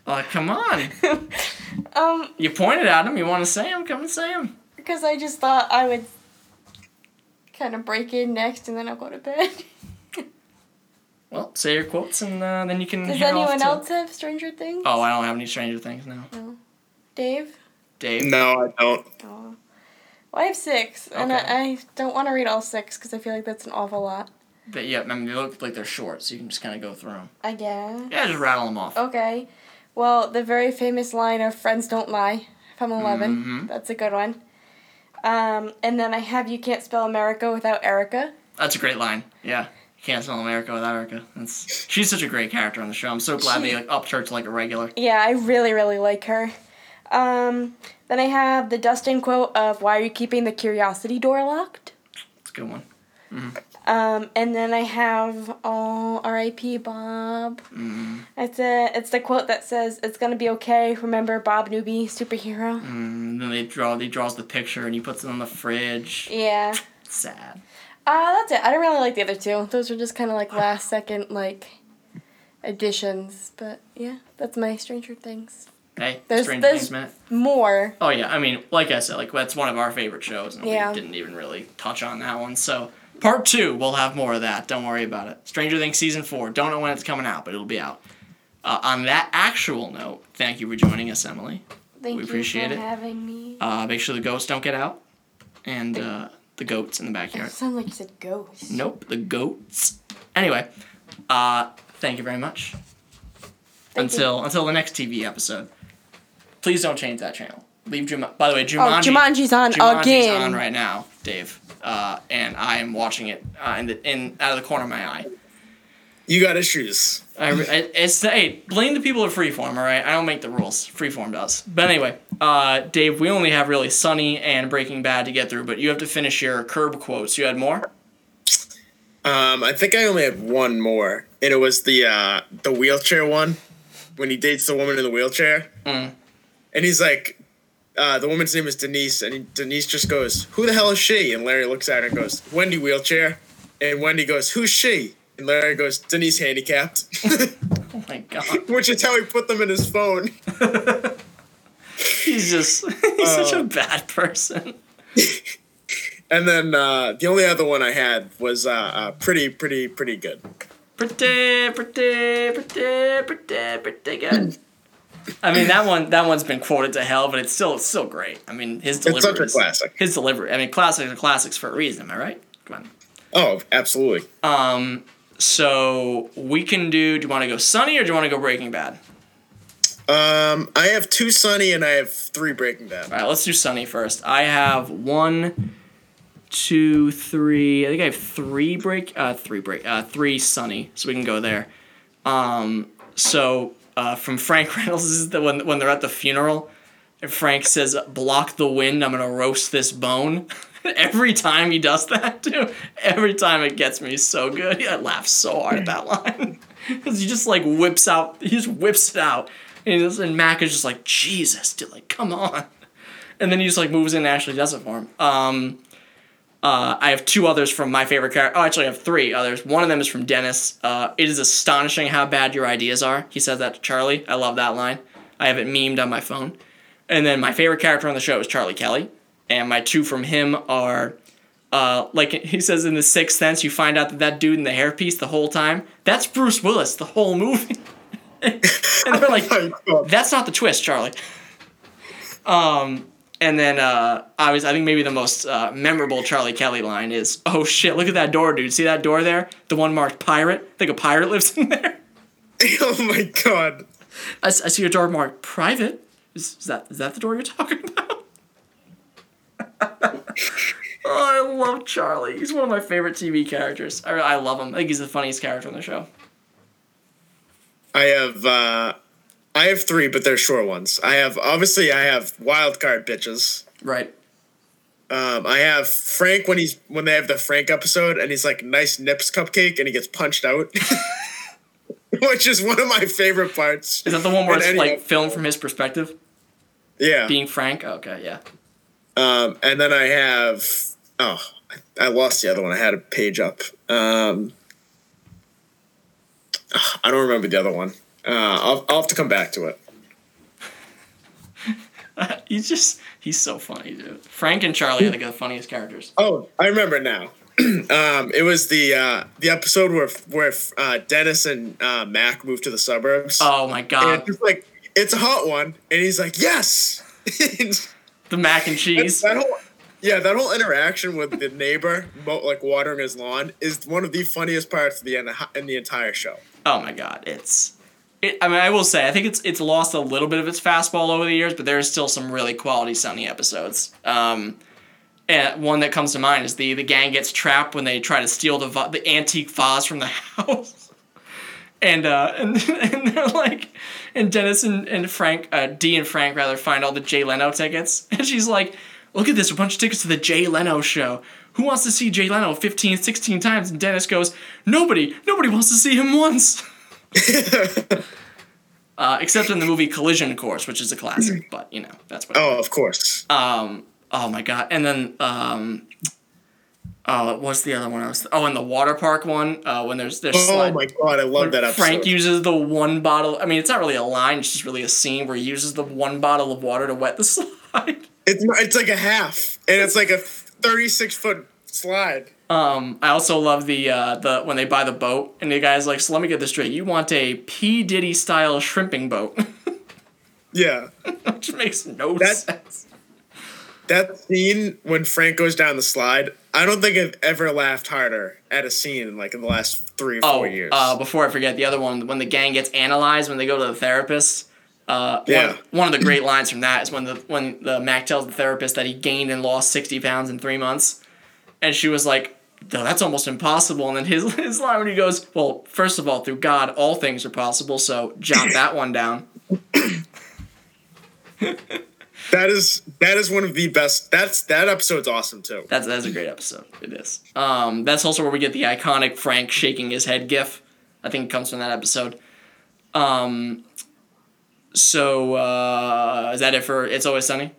Uh, come on. Um, You pointed at him. You want to say them? Come and say them. because I just thought I would kind of break in next and then I'll go to bed. Well, say your quotes and uh, then you can. Does head off anyone to- else have Stranger Things? Oh, I don't have any Stranger Things now. No. Dave? Dave. No, I don't. Oh. Well, I have six, and I, I don't want to read all six because I feel like that's an awful lot. But yeah, I mean, they look like they're short, so you can just kind of go through them. I guess. Yeah, just rattle them off. Okay. Well, the very famous line of "Friends don't lie" from 11 Mhm. That's a good one. Um, and then I have You Can't Spell America Without Erica. That's a great line. Yeah. You can't spell America without Erica. That's she's such a great character on the show. I'm so glad they like, upped her to like a regular. Yeah, I really, really like her. Um, then I have the Dustin quote of Why are you keeping the curiosity door locked? It's a good one. Um, and then I have oh R.I.P. Bob. Mm-hmm. It's a it's the quote that says it's gonna be okay. Remember Bob Newby, superhero. And then they draw he draws the picture and he puts it on the fridge. Yeah. Sad. Uh, that's it. I don't really like the other two. Those were just kind of like last second like additions. But yeah, that's my Stranger Things. Hey, There's- Stranger there's- Things minute. More. Oh yeah, I mean, like I said, like that's one of our favorite shows, and Yeah. we didn't even really touch on that one. So part two, we'll have more of that. Don't worry about it. Stranger Things season four. Don't know when it's coming out, but it'll be out. Uh, on that actual note, thank you for joining us, Emily. Thank We you appreciate for it. having me. Uh, make sure the ghosts don't get out, and uh, the goats in the It backyard. sounded like you said ghost. Nope, the goats. Anyway, uh, thank you very much. Thank you. until until the next TV episode. Please don't change that channel. Leave Jumanji. By the way, Jumanji. Oh, Jumanji's on Jumanji's again. on right now, Dave. Uh, and I am watching it uh, in the in out of the corner of my eye. You got issues. I, I- it's hey, blame the people at Freeform. All right, I don't make the rules. Freeform does. But anyway, uh, Dave, we only have really Sunny and Breaking Bad to get through, but you have to finish your curb quotes. You had more. Um, I think I only had one more, and it was the uh, the wheelchair one when he dates the woman in the wheelchair, Mm. and he's like, uh, the woman's name is Denise, and Denise just goes, "Who the hell is she?" And Larry looks at her and goes, "Wendy wheelchair," and Wendy goes, "Who's she?" And Larry goes, "Denise handicapped," Oh my god, which is how he put them in his phone. he's just he's such Uh. a bad person. And then uh, the only other one I had was uh, uh, pretty, pretty, pretty good. Pretty, pretty, pretty, pretty, pretty good. I mean that one that one's been quoted to hell, but it's still it's still great. I mean his delivery. It's such a is- classic. His delivery. I mean classics are classics for a reason. Am I right? Come on. Oh, absolutely. Um. So we can do. Do you want to go Sunny or do you want to go Breaking Bad? Um, I have two Sunny and I have three Breaking Bad. All right, let's do Sunny first. I have one, two, three. I think I have three break. Uh, three break. Uh, three Sunny. So we can go there. Um. So uh, from Frank Reynolds is the when when they're at the funeral, and Frank says, "Block the wind. I'm gonna roast this bone." Every time he does that, too. Every time it gets me so good. I laugh so hard at that line because he just like whips out. He just whips it out, and, just, and Mac is just like, "Jesus, dude, like, come on." and then he just like moves in and actually does it for him. Um, uh, I have two others from my favorite character. Oh, actually, I have three others. One of them is from Dennis. Uh, it is astonishing how bad your ideas are. He says that to Charlie. I love that line. I have it memed on my phone. And then my favorite character on the show is Charlie Kelly. And my two from him are, uh, like he says in The Sixth Sense, you find out that that dude in the hairpiece the whole time, that's Bruce Willis the whole movie. and they're like, that's not the twist, Charlie. Um, and then uh, I was I think maybe the most uh, memorable Charlie Kelly line is, "Oh shit, look at that door, dude. See that door there? The one marked pirate. I think a pirate lives in there. oh my god. I see a door marked private. Is, is that is that the door you're talking about?" oh, I love Charlie. He's one of my favorite TV characters. I, I love him. I think he's the funniest character on the show. I have uh I have three, but they're short ones. I have obviously I have wild card bitches. Right. Um, I have Frank when he's when they have the Frank episode and he's like nice nips cupcake and he gets punched out, which is one of my favorite parts. Is that the one where it's any like filmed from his perspective, Yeah. being Frank? Okay, yeah. Um, and then I have oh I, I lost the other one. I had a page up. Um, I don't remember the other one. Uh, I'll I'll have to come back to it. he's just he's so funny, dude. Frank and Charlie, are the funniest characters. Oh, I remember now. um, it was the uh, the episode where where uh, Dennis and uh, Mac moved to the suburbs. Oh my and god, it's like it's a hot one, and he's like, "Yes." the mac and cheese. that whole yeah, that whole interaction with the neighbor, like watering his lawn, is one of the funniest parts of the in the entire show. Oh my god, it's. It, I mean, I will say, I think it's it's lost a little bit of its fastball over the years, but there is still some really quality Sunny episodes. Um, And one that comes to mind is the the gang gets trapped when they try to steal the the antique vase from the house. And uh and, and they're like and Dennis and, and Frank uh D and Frank rather find all the Jay Leno tickets. And she's like, "Look at this, a bunch of tickets to the Jay Leno show. Who wants to see Jay Leno 15, 16 times?" And Dennis goes, "Nobody. Nobody wants to see him once." uh, except in the movie Collision Course, which is a classic, but you know, that's what Oh, of course. um, oh my god! And then um, oh, what's the other one? I was oh, and the water park one. Uh, when there's there's oh slide- my god, I love that episode. Frank uses the one bottle. I mean, it's not really a line; it's just really a scene where he uses the one bottle of water to wet the slide. it's it's like a half, and it's like a thirty-six foot slide. Um, I also love the uh, the when they buy the boat and the guy's like, "So let me get this straight: you want a P Diddy style shrimping boat?" Yeah, Which makes no That- sense. that scene when Frank goes down the slide. I don't think I've ever laughed harder at a scene like in the last three or Oh, four years. uh, before I forget, the other one, when the gang gets analyzed, when they go to the therapist, uh, Yeah. one, one of the great lines from that is when the when the Mac tells the therapist that he gained and lost sixty pounds in three months, and she was like, "No, that's almost impossible." And then his his line when he goes, "Well, first of all, through God, all things are possible." So jot that one down. that is that is one of the best. That's that episode's awesome too. That's that's a great episode. It is. Um, that's also where we get the iconic Frank shaking his head gif. I think it comes from that episode. Um, so uh, is that it for It's Always Sunny?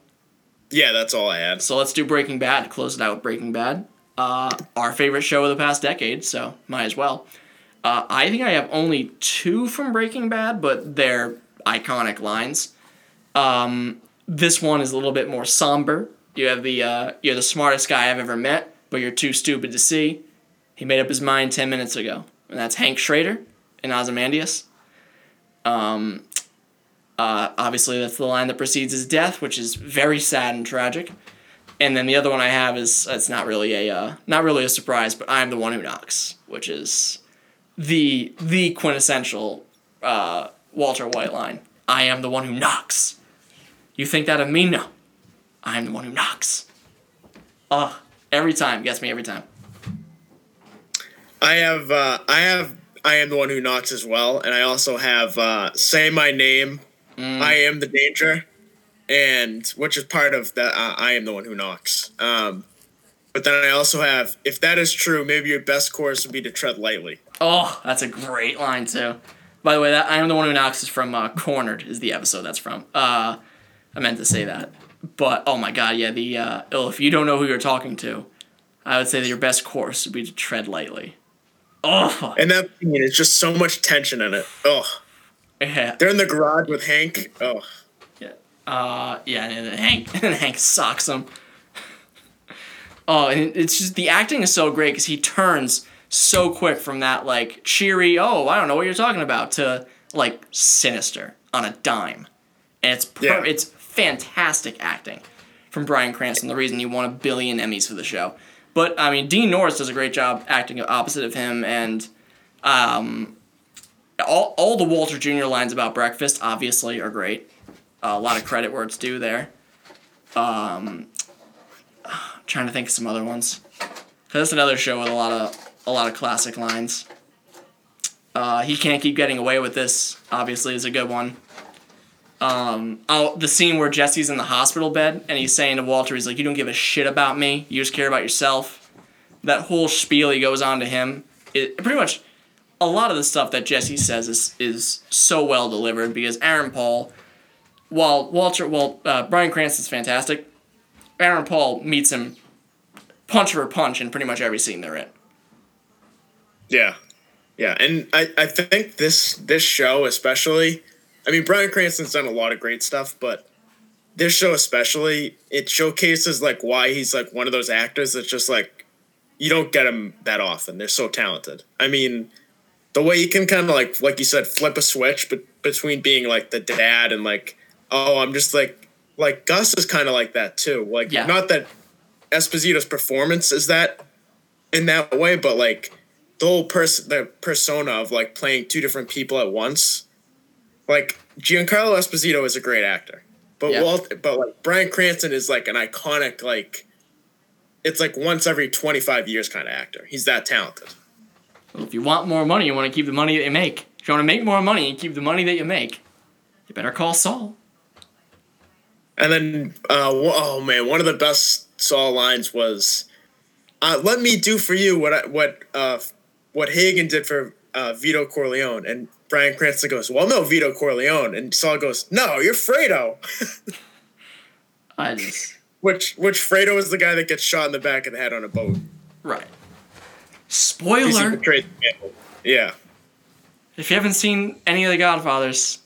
Yeah, that's all I had. So let's do Breaking Bad. Close it out with Breaking Bad. Uh, our favorite show of the past decade, so might as well. Uh, I think I have only two from Breaking Bad, but they're iconic lines. Um, this one is a little bit more somber. You have the uh, you're the smartest guy I've ever met, but you're too stupid to see. He made up his mind ten minutes ago, and that's Hank Schrader in Ozymandias. Um, uh, obviously, that's the line that precedes his death, which is very sad and tragic. And then the other one I have is it's not really a uh, not really a surprise, but I'm the one who knocks, which is the the quintessential uh, Walter White line. I am the one who knocks. You think that of me? No, I am the one who knocks. Ugh, every time gets me every time. I have uh, I have I am the one who knocks as well, and I also have uh, say my name. Mm. I am the danger, and which is part of the uh, I am the one who knocks. Um, but then I also have if that is true, maybe your best course would be to tread lightly. Oh, that's a great line too. By the way, that I am the one who knocks is from uh, Cornered is the episode that's from. Uh, I meant to say that, but oh my god, yeah. The uh, oh, if you don't know who you're talking to, I would say that your best course would be to tread lightly. Oh, And that scene is just so much tension in it. Oh, yeah, they're in the garage with Hank. Oh, uh, yeah. And then Hank, and Hank socks him. Oh, and it's just the acting is so great because he turns so quick from that like cheery, oh, I don't know what you're talking about, to like sinister on a dime, and it's per- Yeah. it's fantastic acting from Bryan Cranston. The reason he won a billion Emmys for the show, but I mean Dean Norris does a great job acting opposite of him, and um, all all the Walter Jr. lines about breakfast obviously are great. A lot of credit where it's due there. Um, trying to think of some other ones. 'Cause That's another show with a lot of a lot of classic lines. Uh, he can't keep getting away with this. Obviously, is a good one. Um, oh, the scene where Jesse's in the hospital bed and he's saying to Walter, he's like, "You don't give a shit about me. You just care about yourself." That whole spiel he goes on to him, it pretty much a lot of the stuff that Jesse says is is so well delivered because Aaron Paul, while Walter, well, uh, Bryan Cranston's fantastic. Aaron Paul meets him punch for punch in pretty much every scene they're in. yeah, yeah. And I, I think this this show especially. I mean, Bryan Cranston's done a lot of great stuff, but this show especially it showcases like why he's like one of those actors that's just like you don't get him that often. They're so talented. I mean, the way he can kind of like like you said flip a switch but between being like the dad and like oh I'm just like like Gus is kind of like that too. Like Yeah. not that Esposito's performance is that in that way, but like the whole person the persona of like playing two different people at once. Like Giancarlo Esposito is a great actor. But Yeah. Walt but like Bryan Cranston is like an iconic like it's like once every 25 years kind of actor. He's that talented. Well, if you want more money, you want to keep the money that you make. If you want to make more money and keep the money that you make, you better call Saul. And then, uh, oh man, one of the best Saul lines was, uh, "Let me do for you what I, what uh, what Hagen did for uh, Vito Corleone." And Bryan Cranston goes, "Well, no, Vito Corleone." And Saul goes, "No, you're Fredo." I just which which Fredo is the guy that gets shot in the back of the head on a boat. right. Spoiler. Yeah. If you haven't seen any of the Godfathers,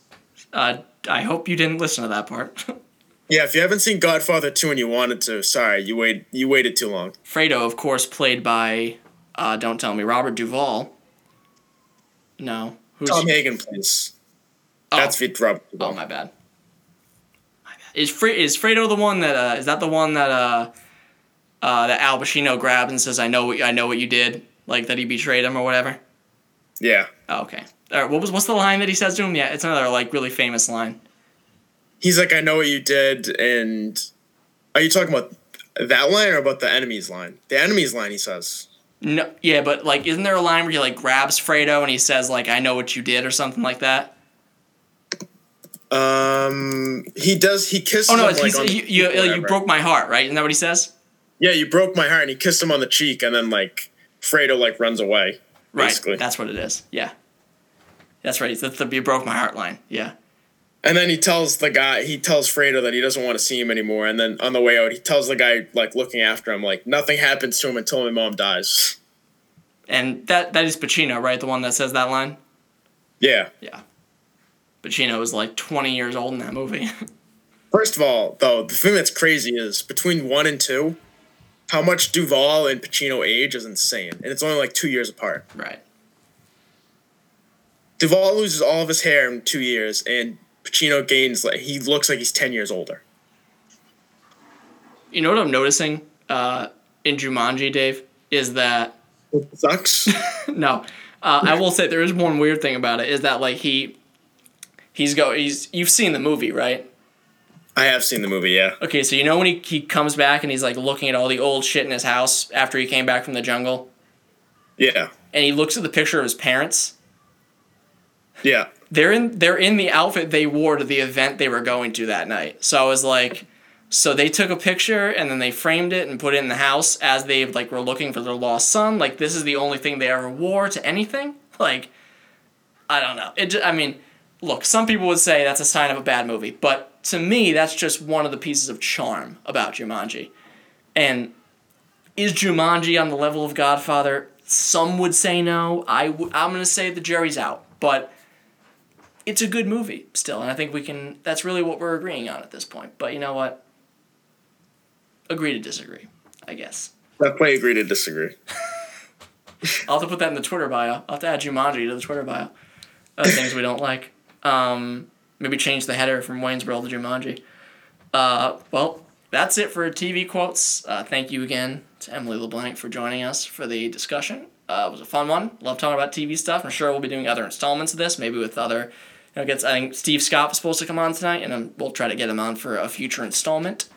uh, I hope you didn't listen to that part. Yeah, if you haven't seen Godfather 2 and you wanted to, sorry, you wait you waited too long. Fredo, of course, played by, uh, don't tell me, Robert Duvall. No. Who's Tom Hagen plays. oh, That's Vito Robert. oh, my bad. My bad. Is Fre- is Fredo the one that uh, is that the one that uh, uh, that Al Pacino grabs and says, "I know what I know what you did," like that he betrayed him or whatever. Yeah. Oh, okay. All right, what was what's the line that he says to him? Yeah, it's another like really famous line. He's like, I know what you did, and are you talking about that line or about the enemy's line? The enemy's line, he says. No, yeah, but like, isn't there a line where he like grabs Fredo and he says like, "I know what you did" or something like that? Um, he does. He kisses. Oh no, him, like, he's, you you, you broke my heart, right? Isn't that what he says? Yeah, you broke my heart, and he kissed him on the cheek, and then like Fredo like runs away. Right. That's what it is. Yeah. That's right. That's the "you broke my heart" line. Yeah. And then he tells the guy, he tells Fredo that he doesn't want to see him anymore. And then on the way out, he tells the guy like looking after him, like nothing happens to him until my mom dies. And that that is Pacino, right? The one that says that line. Yeah. Yeah. Pacino was like 20 years old in that movie. First of all, though, the thing that's crazy is between one and two, how much Duvall and Pacino age is insane, and it's only like two years apart. right. Duvall loses all of his hair in two years, and Pacino gains like he looks like he's ten years older. You know what I'm noticing uh, in Jumanji, Dave, is that It sucks. no, uh, I will say there is one weird thing about it is that like he he's go he's you've seen the movie right? I have seen the movie, yeah. Okay, so you know when he he comes back and he's like looking at all the old shit in his house after he came back from the jungle, Yeah. and he looks at the picture of his parents. Yeah. they're in they're in the outfit they wore to the event they were going to that night. So I was like, so they took a picture and then they framed it and put it in the house as they like were looking for their lost son. Like this is the only thing they ever wore to anything. Like, I don't know. It. I mean, look, some people would say that's a sign of a bad movie, but to me, that's just one of the pieces of charm about Jumanji. And is Jumanji on the level of Godfather? Some would say no. I w- I'm gonna say the jury's out, but it's a good movie still, and I think we can. That's really what we're agreeing on at this point. But you know what? Agree to disagree, I guess. Definitely agree to disagree. I'll have to put that in the Twitter bio. I'll have to add Jumanji to the Twitter bio. Other things we don't like. Um, maybe change the header from Waynesboro to Jumanji. Uh, well, that's it for TV quotes. Uh, thank you again to Emily LeBlanc for joining us for the discussion. Uh, it was a fun one. Love talking about TV stuff. I'm sure we'll be doing other installments of this, maybe with other. Know, gets. I think Steve Scott was supposed to come on tonight, and um, we'll try to get him on for a future installment.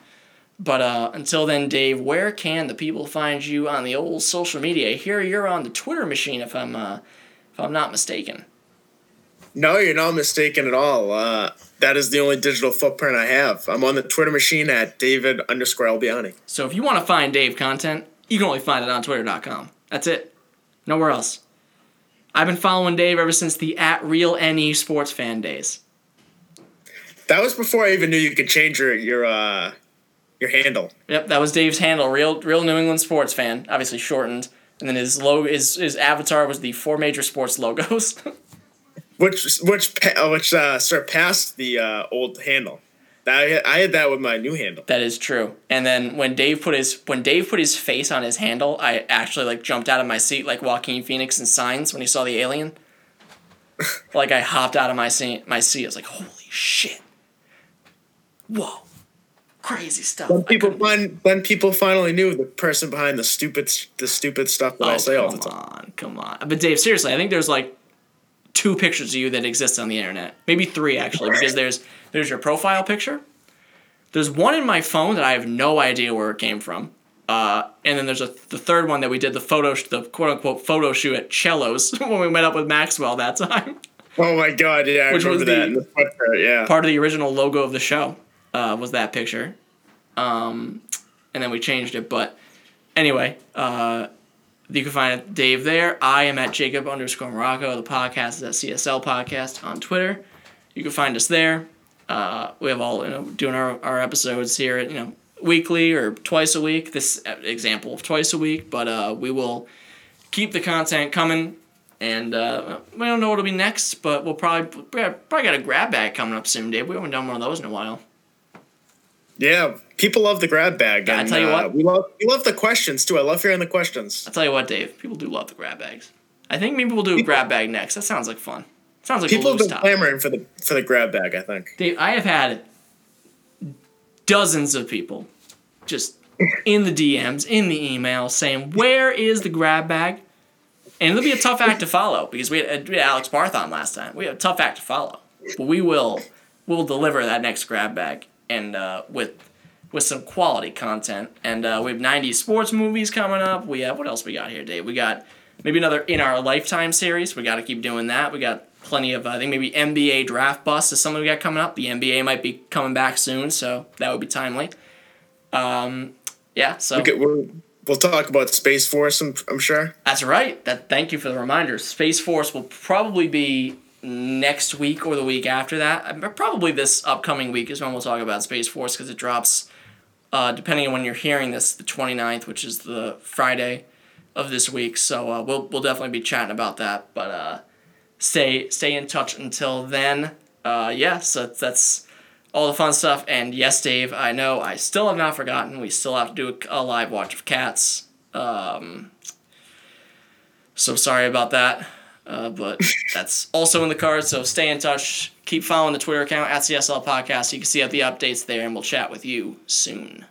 But uh, until then, Dave, where can the people find you on the old social media? Here, you're on the Twitter machine, if I'm uh, if I'm not mistaken. No, you're not mistaken at all. Uh, that is the only digital footprint I have. I'm on the Twitter machine at David underscore Albiani. So if you want to find Dave content, you can only find it on Twitter.com. That's it. Nowhere else. I've been following Dave ever since the at real NE sports fan days. That was before I even knew you could change your your uh, your handle. Yep, that was Dave's handle. Real, real New England sports fan. Obviously shortened, and then his logo, his his avatar was the four major sports logos. which which which uh, surpassed the uh, old handle. I I had that with my new handle. that is true. And then when Dave put his when Dave put his face on his handle, I actually like jumped out of my seat like Joaquin Phoenix in Signs when he saw the alien. like I hopped out of my seat. My seat. I was like, "Holy shit! Whoa, crazy stuff." When people fin- when people finally knew the person behind the stupid the stupid stuff that I Oh, say all the time. come on, come on. But Dave, seriously, I think there's like two pictures of you that exist on the internet. Maybe three actually, because there's there's your profile picture. There's one in my phone that I have no idea where it came from. Uh, and then there's a the third one that we did the photo the quote unquote photo shoot at Cellos when we met up with Maxwell that time. Oh my god, yeah, I Which was remember that. the- in the sweatshirt, yeah. Part of the original logo of the show uh, was that picture. Um, and then we changed it, but anyway, uh, you can find Dave there. I am at Jacob underscore Morocco. The podcast is at CSL Podcast on Twitter. You can find us there. Uh, we have all you know doing our, our episodes here, you know, weekly or twice a week. This example of twice a week, but uh, we will keep the content coming. And uh, we don't know what'll be next, but we'll probably probably got a grab bag coming up soon, Dave. We haven't done one of those in a while. Yeah, people love the grab bag. I and, tell you uh, what. we love we love the questions too. I love hearing the questions. I'll tell you what, Dave. People do love the grab bags. I think maybe we'll do a grab bag next. That sounds like fun. Sounds like People have been topic. clamoring for the for the grab bag. I think. Dave, I have had dozens of people just in the DMs, in the email, saying, "Where is the grab bag?" And it'll be a tough act to follow because we had, we had Alex Barth on last time. We have a tough act to follow, but we will we'll deliver that next grab bag and uh, with with some quality content. And uh, we have 90s sports movies coming up. We have what else we got here, Dave? We got maybe another in our lifetime series. We got to keep doing that. We got plenty of I think maybe NBA draft bust is something we got coming up. The NBA might be coming back soon, so that would be timely. Um, yeah, so Okay, we're, we'll talk about Space Force. I'm, I'm sure. that's right. That thank you for the reminder. Space Force will probably be next week or the week after that. Uh, Probably this upcoming week is when we'll talk about Space Force because it drops, uh, depending on when you're hearing this, the 29th, which is the Friday of this week. So uh, we'll we'll definitely be chatting about that. But uh, stay stay in touch until then. Uh, yeah, so that's all the fun stuff. And yes, Dave, I know I still have not forgotten. We still have to do a, a live watch of Cats. Um, so sorry about that. Uh, but that's also in the cards. So stay in touch. Keep following the Twitter account at CSL Podcast. You can see out the updates there, and we'll chat with you soon.